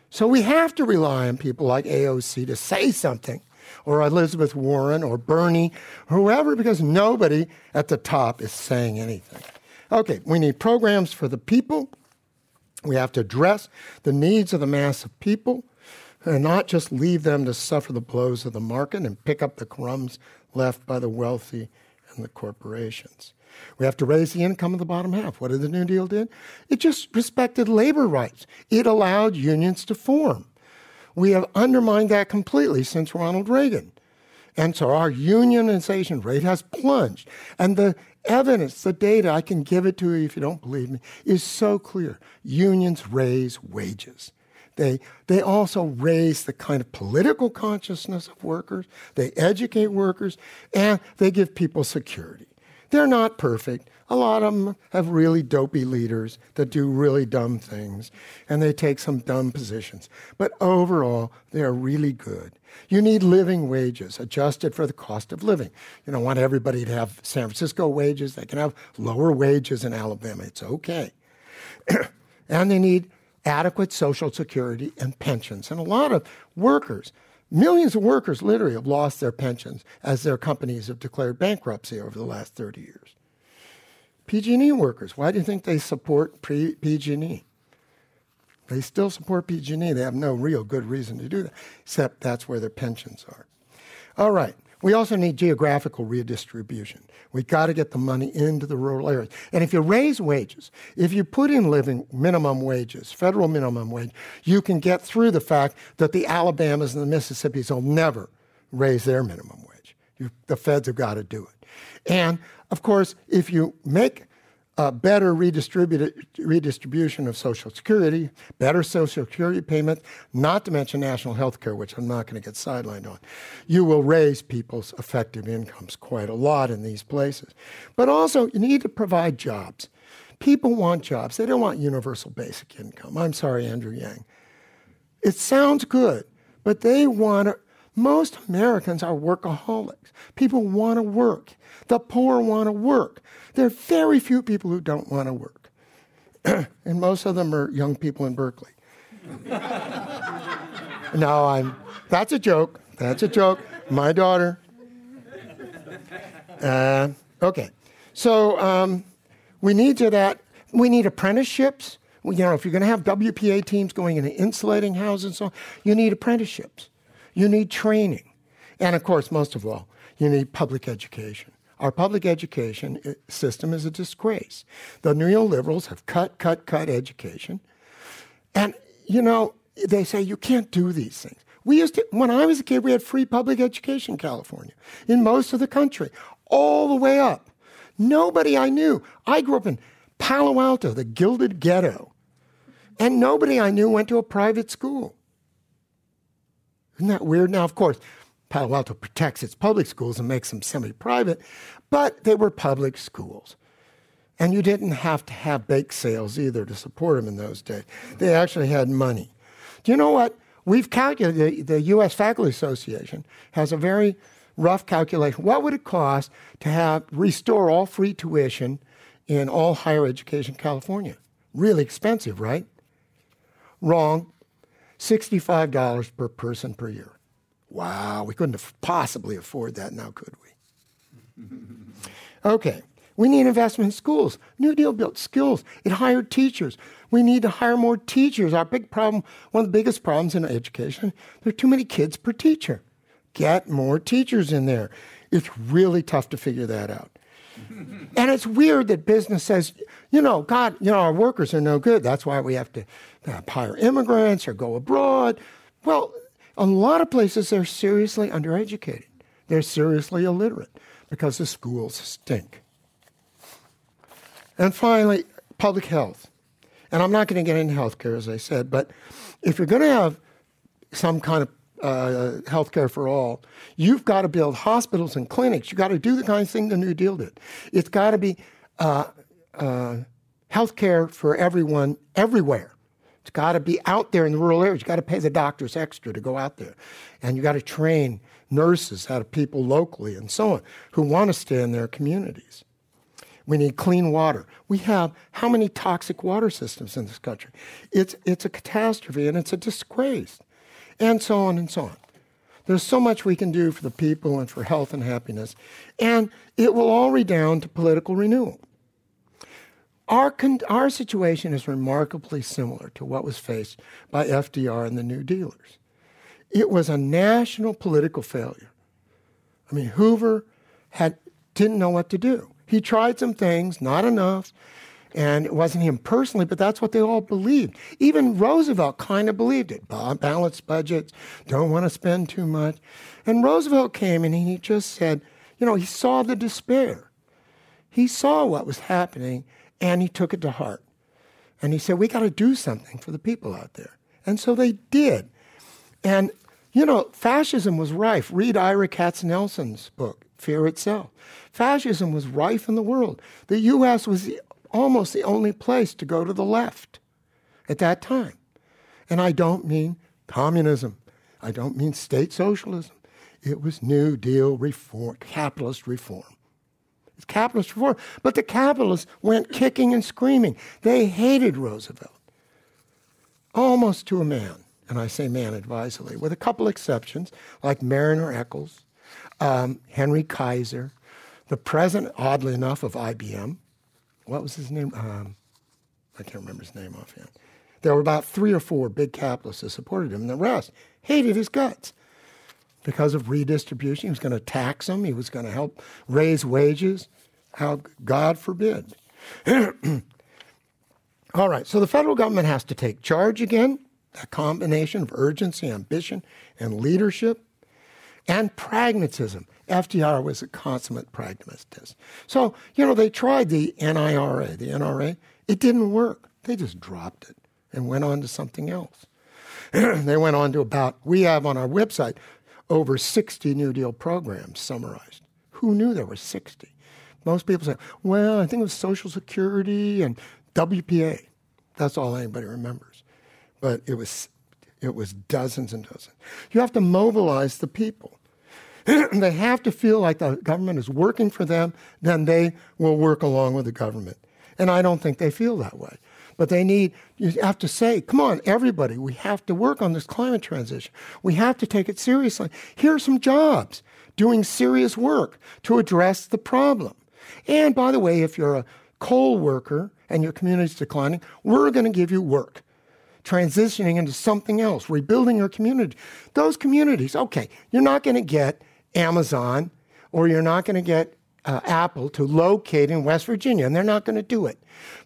So we have to rely on people like AOC to say something or Elizabeth Warren or Bernie, whoever, because nobody at the top is saying anything. Okay, we need programs for the people. We have to address the needs of the mass of people and not just leave them to suffer the blows of the market and pick up the crumbs left by the wealthy and the corporations. We have to raise the income of the bottom half. What did the New Deal do? It just respected labor rights. It allowed unions to form. We have undermined that completely since Ronald Reagan. And so our unionization rate has plunged. And the evidence, the data, I can give it to you if you don't believe me, is so clear. Unions raise wages. They, they also raise the kind of political consciousness of workers, they educate workers, and they give people security. They're not perfect. A lot of them have really dopey leaders that do really dumb things, and they take some dumb positions. But overall, they are really good. You need living wages adjusted for the cost of living. You don't want everybody to have San Francisco wages. They can have lower wages in Alabama. It's okay. and they need adequate Social Security and pensions. And a lot of workers, millions of workers literally have lost their pensions as their companies have declared bankruptcy over the last 30 years. PG&E workers, why do you think they support PG&E? They still support PG&E. They have no real good reason to do that, except that's where their pensions are. All right. We also need geographical redistribution. We've got to get the money into the rural areas. And if you raise wages, if you put in living minimum wages, federal minimum wage, you can get through the fact that the Alabamas and the Mississippis will never raise their minimum wage. You, the feds have got to do it. And of course, if you make a better redistribution of Social Security, better Social Security payment, not to mention national health care, which I'm not going to get sidelined on, you will raise people's effective incomes quite a lot in these places. But also, you need to provide jobs. People want jobs. They don't want universal basic income. I'm sorry, Andrew Yang. It sounds good, but they want to. Most Americans are workaholics. People want to work. The poor want to work. There are very few people who don't want to work. and most of them are young people in Berkeley. no, I'm, that's a joke. That's a joke. My daughter. Uh, okay. So um, we need to that. We need apprenticeships. You know, if you're going to have WPA teams going into insulating houses and so on, you need apprenticeships. You need training. And of course, most of all, you need public education. Our public education uh, system is a disgrace. The neoliberals have cut, cut, cut education. And, you know, they say you can't do these things. We used to, when I was a kid, we had free public education in California, in most of the country, all the way up. Nobody I knew. I grew up in Palo Alto, the gilded ghetto, and nobody I knew went to a private school. Isn't that weird? Now, of course, Palo Alto protects its public schools and makes them semi private, but they were public schools. And you didn't have to have bake sales either to support them in those days. They actually had money. Do you know what? We've calculated, the, the UC Faculty Association has a very rough calculation. What would it cost to have restore all free tuition in all higher education in California? Really expensive, right? Wrong. $65 per person per year. Wow, we couldn't possibly afford that now, could we? okay, we need investment in schools. New Deal built skills, it hired teachers. We need to hire more teachers. Our big problem, one of the biggest problems in education, there are too many kids per teacher. Get more teachers in there. It's really tough to figure that out. and it's weird that business says, you know, God, you know, our workers are no good. That's why we have to uh, hire immigrants or go abroad. Well, a lot of places they're seriously undereducated. They're seriously illiterate because the schools stink. And finally, public health. And I'm not going to get into healthcare, as I said, but if you're going to have some kind of uh, healthcare for all, you've got to build hospitals and clinics. You've got to do the kind of thing the New Deal did. It's got to be uh, uh, healthcare for everyone everywhere. It's got to be out there in the rural areas. You got to pay the doctors extra to go out there. And you got to train nurses out of people locally and so on who want to stay in their communities. We need clean water. We have how many toxic water systems in this country? It's, it's a catastrophe and it's a disgrace. And so on and so on. There's so much we can do for the people and for health and happiness. And it will all redound to political renewal. Our, con- our situation is remarkably similar to what was faced by FDR and the New Dealers. It was a national political failure. I mean, Hoover had, didn't know what to do. He tried some things, not enough, and it wasn't him personally, but that's what they all believed. Even Roosevelt kind of believed it. Balanced budgets, don't want to spend too much. And Roosevelt came and he just said, you know, he saw the despair. He saw what was happening and he took it to heart. And he said, We got to do something for the people out there. And so they did. And, you know, fascism was rife. Read Ira Katznelson's book, fear itself. Fascism was rife in the world. The U.S. was the, almost the only place to go to the left at that time. And I don't mean communism, I don't mean state socialism. It was New Deal reform, capitalist reform. It's capitalist reform. But the capitalists went kicking and screaming. They hated Roosevelt, almost to a man. And I say man advisedly, with a couple exceptions, like Marriner Eccles, um, Henry Kaiser, the president, oddly enough, of IBM. What was his name? Um, I can't remember his name offhand. There were about three or four big capitalists that supported him, and the rest hated his guts because of redistribution. He was going to tax them, he was going to help raise wages. How, God forbid. All right, so the federal government has to take charge again, a combination of urgency, ambition, and leadership, and pragmatism. FDR was a consummate pragmatist. So, you know, they tried the NIRA, the NRA. It didn't work. They just dropped it and went on to something else. they went on to about, we have on our website over 60 New Deal programs summarized. Who knew there were 60? Most people say, well, I think it was Social Security and WPA. That's all anybody remembers. But it was, it was dozens and dozens. You have to mobilize the people. they have to feel like the government is working for them, then they will work along with the government. And I don't think they feel that way. But they need, you have to say, come on, everybody, we have to work on this climate transition. We have to take it seriously. Here are some jobs doing serious work to address the problem. And by the way, if you're a coal worker and your community is declining, we're going to give you work. Transitioning into something else, rebuilding your community. Those communities, okay, you're not going to get Amazon or you're not going to get uh, Apple to locate in West Virginia, and they're not going to do it.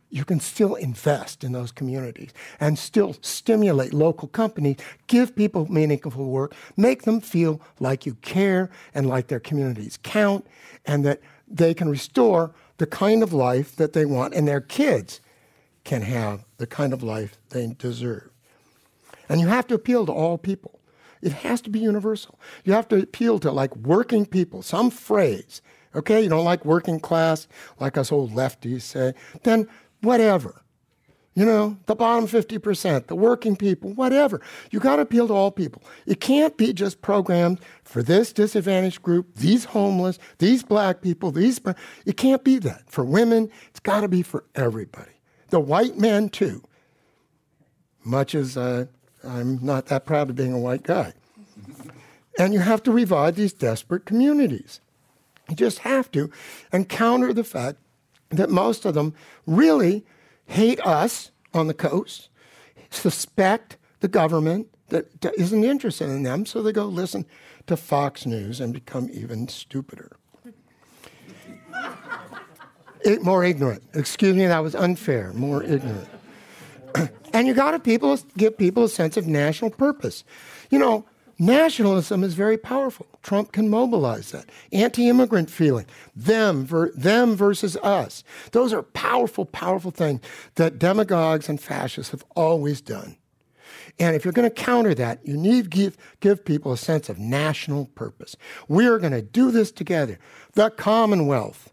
You can still invest in those communities and still stimulate local companies, give people meaningful work, make them feel like you care and like their communities count, and that they can restore the kind of life that they want, and their kids can have the kind of life they deserve. And you have to appeal to all people. It has to be universal. You have to appeal to like working people, some phrase. Okay, you don't like working class, like us old lefties say, then whatever. You know, the bottom 50%, the working people, whatever. You got to appeal to all people. It can't be just programmed for this disadvantaged group, these homeless, these black people, these. It can't be that. For women, it's got to be for everybody. The white men, too. Much as uh, I'm not that proud of being a white guy. and you have to revive these desperate communities. You just have to, and counter the fact that most of them really hate us on the coast, suspect the government that isn't interested in them, so they go listen to Fox News and become even stupider. it, more ignorant. Excuse me, that was unfair. More ignorant. and you got to people give people a sense of national purpose. You know, Nationalism is very powerful. Trump can mobilize that. Anti immigrant feeling, them, ver- them versus us. Those are powerful, powerful things that demagogues and fascists have always done. And if you're going to counter that, you need to give, give people a sense of national purpose. We are going to do this together. The Commonwealth,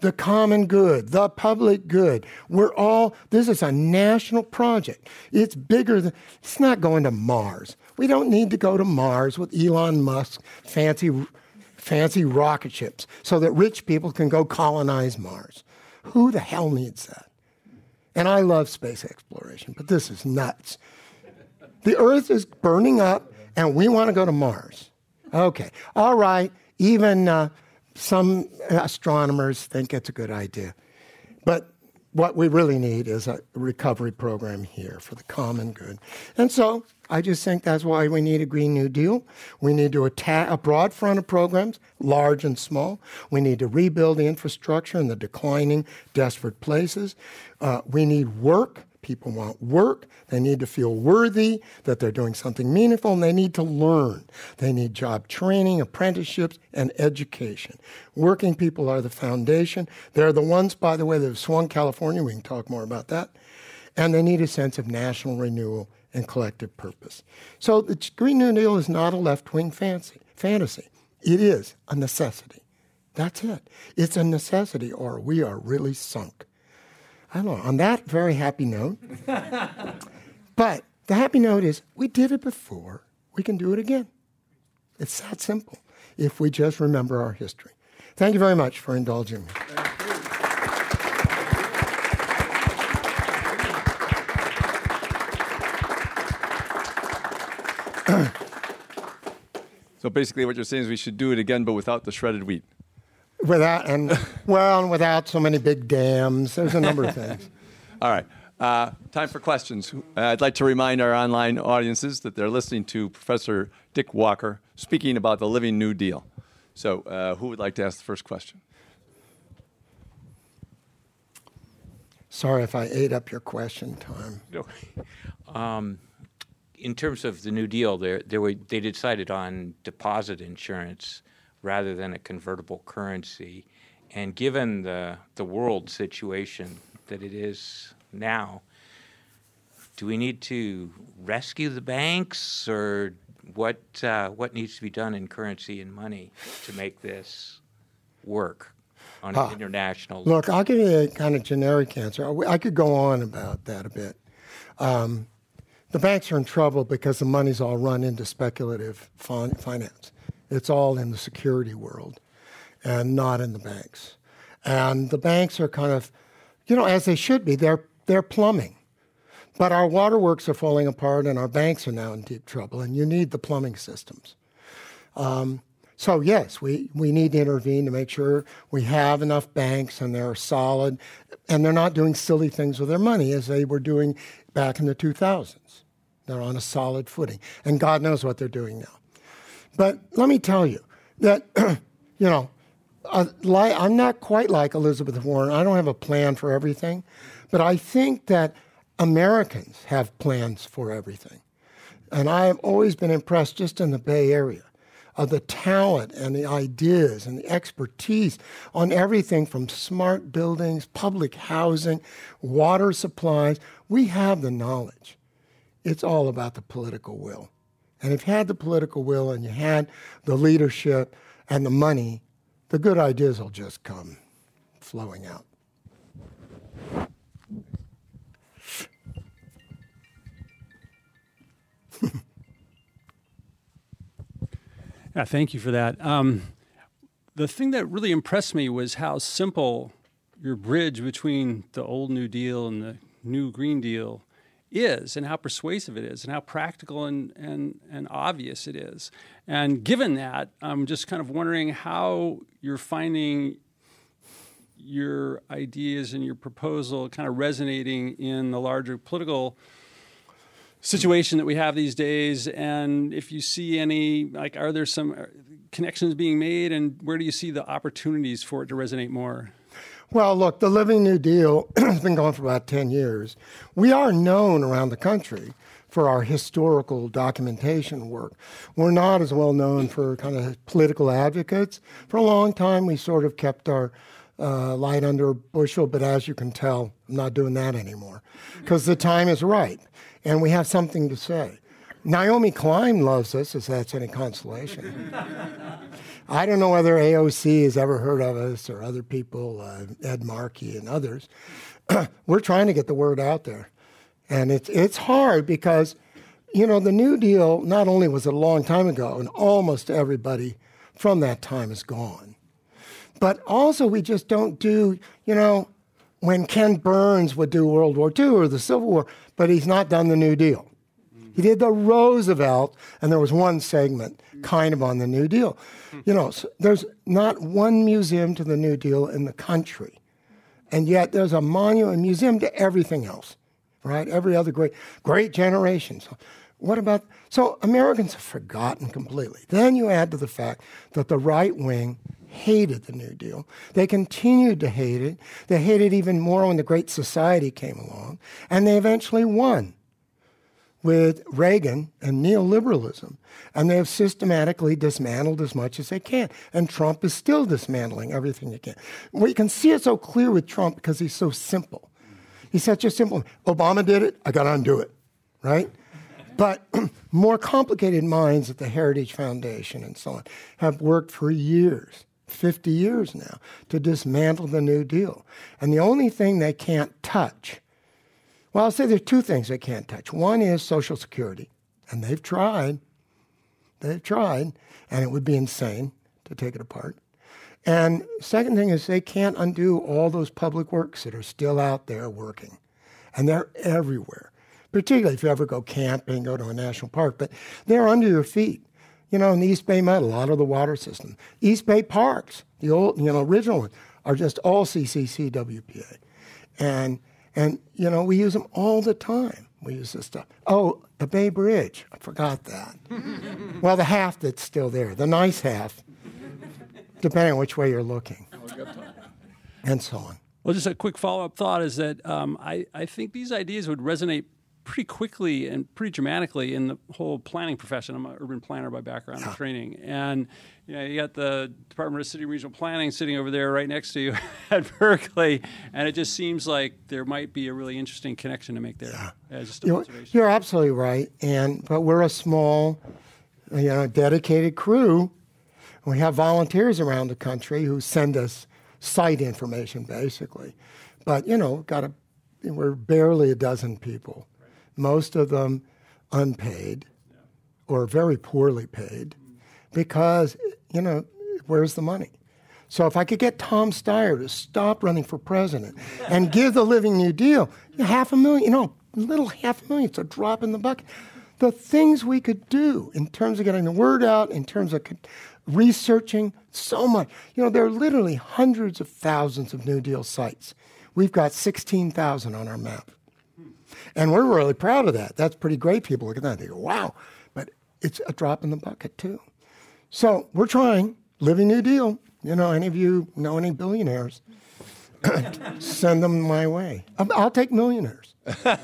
the common good, the public good. We're all, this is a national project. It's bigger than, it's not going to Mars. We don't need to go to Mars with Elon Musk fancy, fancy rocket ships so that rich people can go colonize Mars. Who the hell needs that? And I love space exploration, but this is nuts. The Earth is burning up, and we want to go to Mars. Okay, all right. Even uh, some astronomers think it's a good idea. But what we really need is a recovery program here for the common good. And so I just think that's why we need a Green New Deal. We need to attack a broad front of programs, large and small. We need to rebuild the infrastructure in the declining, desperate places. Uh, we need work People want work. They need to feel worthy that they're doing something meaningful, and they need to learn. They need job training, apprenticeships, and education. Working people are the foundation. They're the ones, by the way, that have swung California. We can talk more about that. And they need a sense of national renewal and collective purpose. So the Green New Deal is not a left wing fancy, fantasy. It is a necessity. That's it. It's a necessity, or we are really sunk. I don't know. On that very happy note, but the happy note is we did it before. We can do it again. It's that simple if we just remember our history. Thank you very much for indulging me. so basically, what you're saying is we should do it again, but without the shredded wheat. Without and well, and without so many big dams. There's a number of things. All right. Uh, time for questions. Uh, I'd like to remind our online audiences that they're listening to Professor Dick Walker speaking about the Living New Deal. So, uh, who would like to ask the first question? Sorry if I ate up your question time. Um, in terms of the New Deal, there, there were, they decided on deposit insurance rather than a convertible currency. And given the, the world situation that it is now, do we need to rescue the banks, or what uh, what needs to be done in currency and money to make this work on an international? level? Look, I'll give you a kind of generic answer. I could go on about that a bit. Um, the banks are in trouble because the money's all run into speculative fin- finance. It's all in the security world and not in the banks. And the banks are kind of, you know, as they should be, they're, they're plumbing. But our waterworks are falling apart and our banks are now in deep trouble, and you need the plumbing systems. Um, so, yes, we, we need to intervene to make sure we have enough banks and they're solid and they're not doing silly things with their money as they were doing back in the 2000s. They're on a solid footing, and God knows what they're doing now. But let me tell you that, you know, I'm not quite like Elizabeth Warren. I don't have a plan for everything, but I think that Americans have plans for everything. And I have always been impressed just in the Bay Area of the talent and the ideas and the expertise on everything from smart buildings, public housing, water supplies. We have the knowledge. It's all about the political will. And if you had the political will and you had the leadership and the money, the good ideas will just come flowing out. yeah, thank you for that. Um, the thing that really impressed me was how simple your bridge between the old New Deal and the new Green Deal is and how persuasive it is and how practical and, and, and obvious it is. And given that, I'm just kind of wondering how you're finding your ideas and your proposal kind of resonating in the larger political situation that we have these days and if you see any like are there some uh, connections being made and where do you see the opportunities for it to resonate more well, look, the Living New Deal has been going for about 10 years. We are known around the country for our historical documentation work. We're not as well known for kind of political advocates. For a long time, we sort of kept our uh, light under a bushel, but as you can tell, I'm not doing that anymore because the time is right and we have something to say. Naomi Klein loves us, if that's any consolation. I don't know whether AOC has ever heard of us or other people, uh, Ed Markey and others. We're trying to get the word out there. And it's, it's hard because, you know, the New Deal not only was it a long time ago, and almost everybody from that time is gone, but also we just don't do, you know, when Ken Burns would do World War II or the Civil War, but he's not done the New Deal. He did the Roosevelt, and there was one segment kind of on the New Deal. You know, so there's not one museum to the New Deal in the country, and yet there's a monument, museum to everything else, right? Every other great, great generation. So, what about? So Americans have forgotten completely. Then you add to the fact that the right wing hated the New Deal. They continued to hate it. They hated it even more when the Great Society came along, and they eventually won with Reagan and neoliberalism. And they have systematically dismantled as much as they can. And Trump is still dismantling everything he can. We can see it so clear with Trump because he's so simple. He's such a simple. Obama did it, I got to undo it, right? But more complicated minds at the Heritage Foundation and so on have worked for years 50 years now to dismantle the New Deal. And the only thing they can't touch, well, I'll say there's two things they can't touch. One is Social Security, and they've tried. They've tried, and it would be insane to take it apart. And second thing is they can't undo all those public works that are still out there working. And they're everywhere, particularly if you ever go camping, go to a national park, but they're under your feet. You know, in the East Bay Mud, a lot of the water system. East Bay Parks, the old, you know, original ones, are just all CCC WPA. And, and, you know, we use them all the time. We use this stuff. Oh, the Bay Bridge. I forgot that. well, the half that's still there, the nice half, depending on which way you're looking, and so on. Well, just a quick follow up thought is that um, I, I think these ideas would resonate pretty quickly and pretty dramatically in the whole planning profession. I'm an urban planner by background and training, and you know you got the Department of City and Regional Planning sitting over there right next to you at Berkeley, and it just seems like there might be a really interesting connection to make there. Yeah. As just you're, you're absolutely right, and but we're a small, you know, dedicated crew. We have volunteers around the country who send us site information, basically. But you know, got a we're barely a dozen people most of them unpaid or very poorly paid because, you know, where's the money? So if I could get Tom Steyer to stop running for president and give the Living New Deal half a million, you know, little half a million, it's a drop in the bucket. The things we could do in terms of getting the word out, in terms of researching, so much. You know, there are literally hundreds of thousands of New Deal sites. We've got 16,000 on our map. And we're really proud of that. That's pretty great. People look at that and they go, wow. But it's a drop in the bucket, too. So we're trying. Living New Deal. You know, any of you know any billionaires? Send them my way. Um, I'll take millionaires.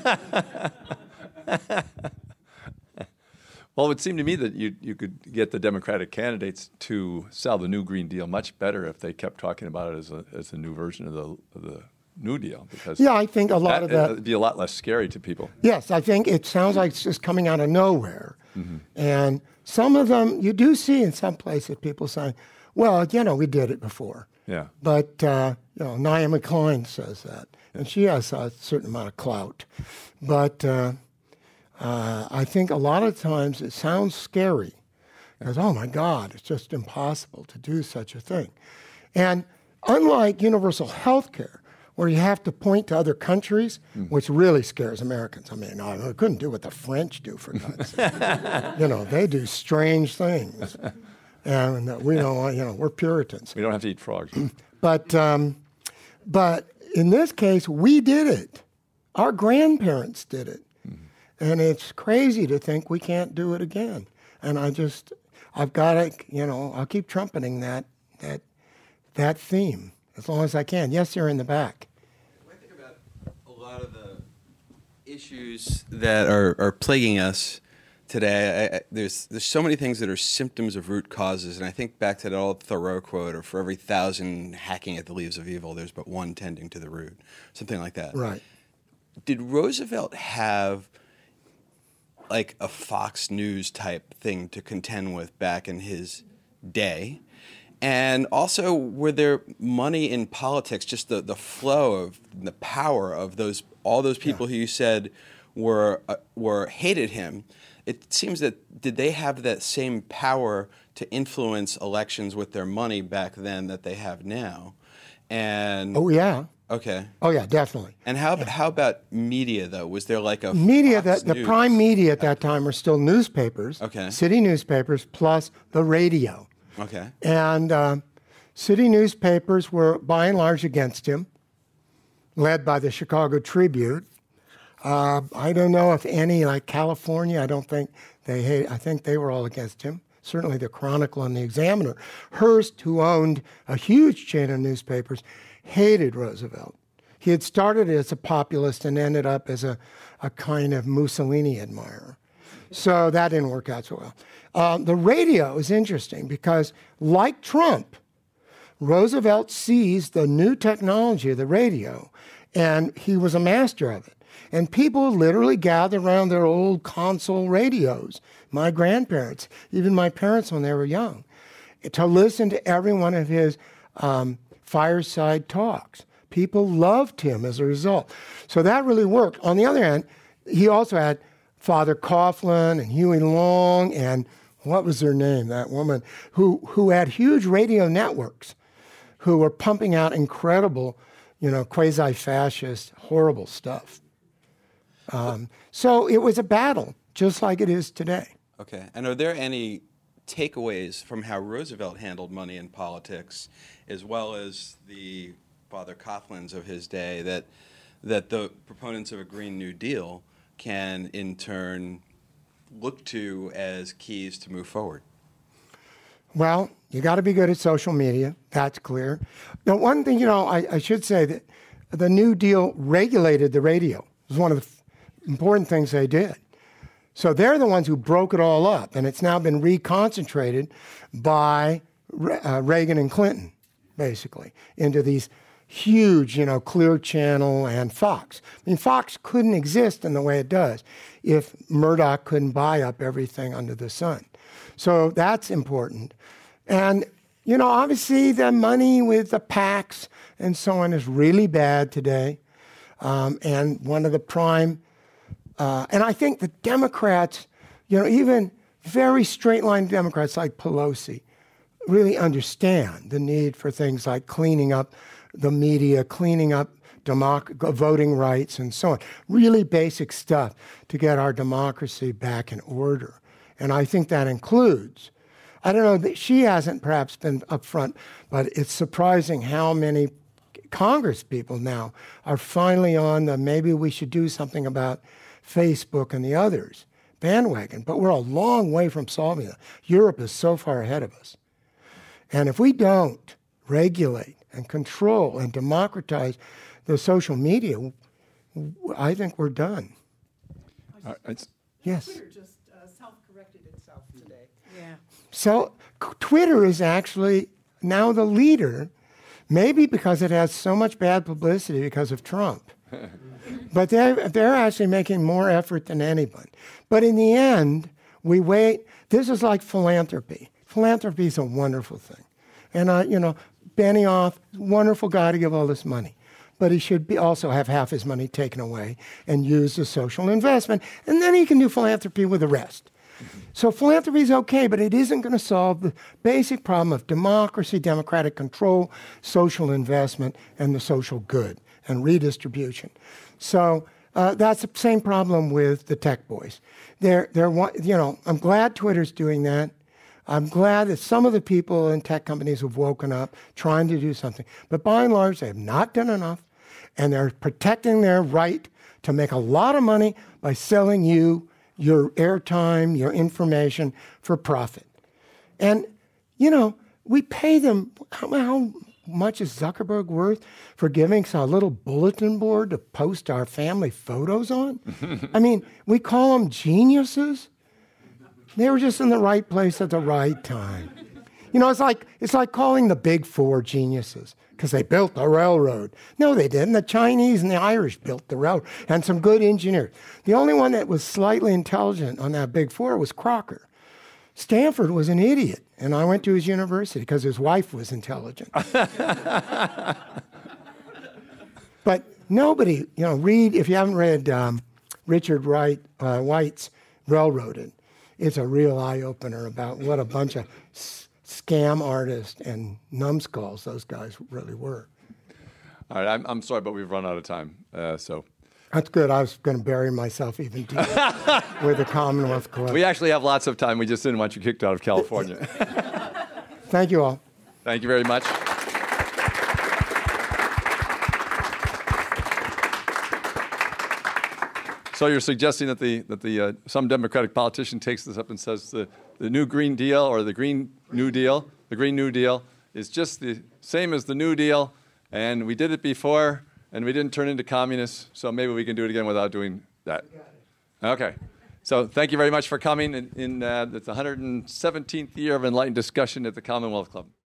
Well, it would seem to me that you you could get the Democratic candidates to sell the new Green Deal much better if they kept talking about it as a as a new version of the of the New Deal because yeah, I think a lot that, of that would be a lot less scary to people. Yes, I think it sounds like it's just coming out of nowhere, mm-hmm. and some of them you do see in some places people saying, "Well, you know, we did it before." Yeah. But uh, you know, Naomi Klein says that, and she has a certain amount of clout, but uh, uh, I think a lot of times it sounds scary because oh my God, it's just impossible to do such a thing, and unlike universal health care where you have to point to other countries, mm. which really scares Americans. I mean, I couldn't do what the French do for God's sake. you know, they do strange things, and we don't. You know, we're Puritans. We don't have to eat frogs. but um, but in this case, we did it. Our grandparents did it, mm. and it's crazy to think we can't do it again. And I just, I've got to, you know, I'll keep trumpeting that that that theme as long as I can. Yes, you're in the back. When I think about a lot of the issues that are, are plaguing us today, I, I, there's there's so many things that are symptoms of root causes, and I think back to that old Thoreau quote, "Or for every thousand hacking at the leaves of evil, there's but one tending to the root," something like that. Right. Did Roosevelt have like a Fox News type thing to contend with back in his day? And also, were there money in politics? Just the, the flow of the power of those all those people yeah. who you said were uh, were hated him. It seems that did they have that same power to influence elections with their money back then that they have now? And oh yeah, okay, oh yeah, definitely. And how yeah. how about media though? Was there like a media that the prime media at that time were still newspapers, okay, city newspapers plus the radio. Okay. And uh, city newspapers were by and large against him, led by the Chicago Tribune. Uh, I don't know if any, like California, I don't think they hate, I think they were all against him. Certainly the Chronicle and the Examiner. Hearst, who owned a huge chain of newspapers, hated Roosevelt. He had started as a populist and ended up as a, a kind of Mussolini admirer. So that didn't work out so well. Uh, the radio is interesting because, like Trump, Roosevelt seized the new technology of the radio and he was a master of it. And people literally gathered around their old console radios, my grandparents, even my parents when they were young. to listen to every one of his um, fireside talks. People loved him as a result. So that really worked. On the other hand, he also had Father Coughlin and Huey Long and what was her name, that woman, who, who had huge radio networks who were pumping out incredible, you know, quasi fascist, horrible stuff. Um, so it was a battle, just like it is today. Okay. And are there any takeaways from how Roosevelt handled money in politics, as well as the Father Coughlins of his day, that, that the proponents of a Green New Deal can in turn look to as keys to move forward? Well, you got to be good at social media. That's clear. Now, one thing, you know, I, I, should say that the New Deal regulated the radio. It was one of the f- important things they did. So they're the ones who broke it all up, and it's now been reconcentrated by uh, Reagan and Clinton, basically, into these huge, you know, Clear Channel and Fox. I mean, Fox couldn't exist in the way it does if Murdoch couldn't buy up everything under the sun. So that's important. And, you know, obviously the money with the PACs and so on is really bad today. Um, and one of the prime, uh, and I think the Democrats, you know, even very straight line Democrats like Pelosi really understand the need for things like cleaning up the media, cleaning up democ- voting rights, and so on. Really basic stuff to get our democracy back in order. And I think that includes, I don't know, that she hasn't perhaps been upfront, but it's surprising how many Congress people now are finally on the maybe we should do something about Facebook and the others bandwagon. But we're a long way from solving it. Europe is so far ahead of us. And if we don't regulate and control and democratize the social media, I think we're done. Uh, yes. Twitter just uh, self-corrected itself today. Yeah. So Twitter is actually now the leader, maybe because it has so much bad publicity because of Trump. but they're, they're actually making more effort than anyone. But in the end, we wait. This is like philanthropy. Philanthropy is a wonderful thing. And, uh, you know, Benioff, wonderful guy to give all this money. But he should be also have half his money taken away and used as social investment. And then he can do philanthropy with the rest. So philanthropy is okay, but it isn't going to solve the basic problem of democracy, democratic control, social investment, and the social good and redistribution. So uh, that's the same problem with the tech boys. They're, they're, you know, I'm glad Twitter's doing that. I'm glad that some of the people in tech companies have woken up trying to do something. But by and large, they have not done enough, and they're protecting their right to make a lot of money by selling you your airtime, your information for profit. And, you know, we pay them, how, how much is Zuckerberg worth for giving us a little bulletin board to post our family photos on? I mean, we call them geniuses. They were just in the right place at the right time. You know, it's like, it's like calling the big four geniuses because they built the railroad. No, they didn't. The Chinese and the Irish built the railroad and some good engineers. The only one that was slightly intelligent on that big four was Crocker. Stanford was an idiot, and I went to his university because his wife was intelligent. but nobody, you know, read, if you haven't read um, Richard Wright, uh, White's Railroaded, it's a real eye opener about what a bunch of s- scam artists and numbskulls those guys really were. All right, I'm, I'm sorry, but we've run out of time. Uh, so that's good. I was going to bury myself even deeper with the Commonwealth Club. We actually have lots of time. We just didn't want you kicked out of California. Thank you all. Thank you very much. So you're suggesting that the that the uh, some Democratic politician takes this up and says the the new Green Deal or the Green New Deal, the Green New Deal is just the same as the New Deal, and we did it before, and we didn't turn into communists, so maybe we can do it again without doing that. Okay. So thank you very much for coming in, in uh, the 117th year of enlightened discussion at the Commonwealth Club.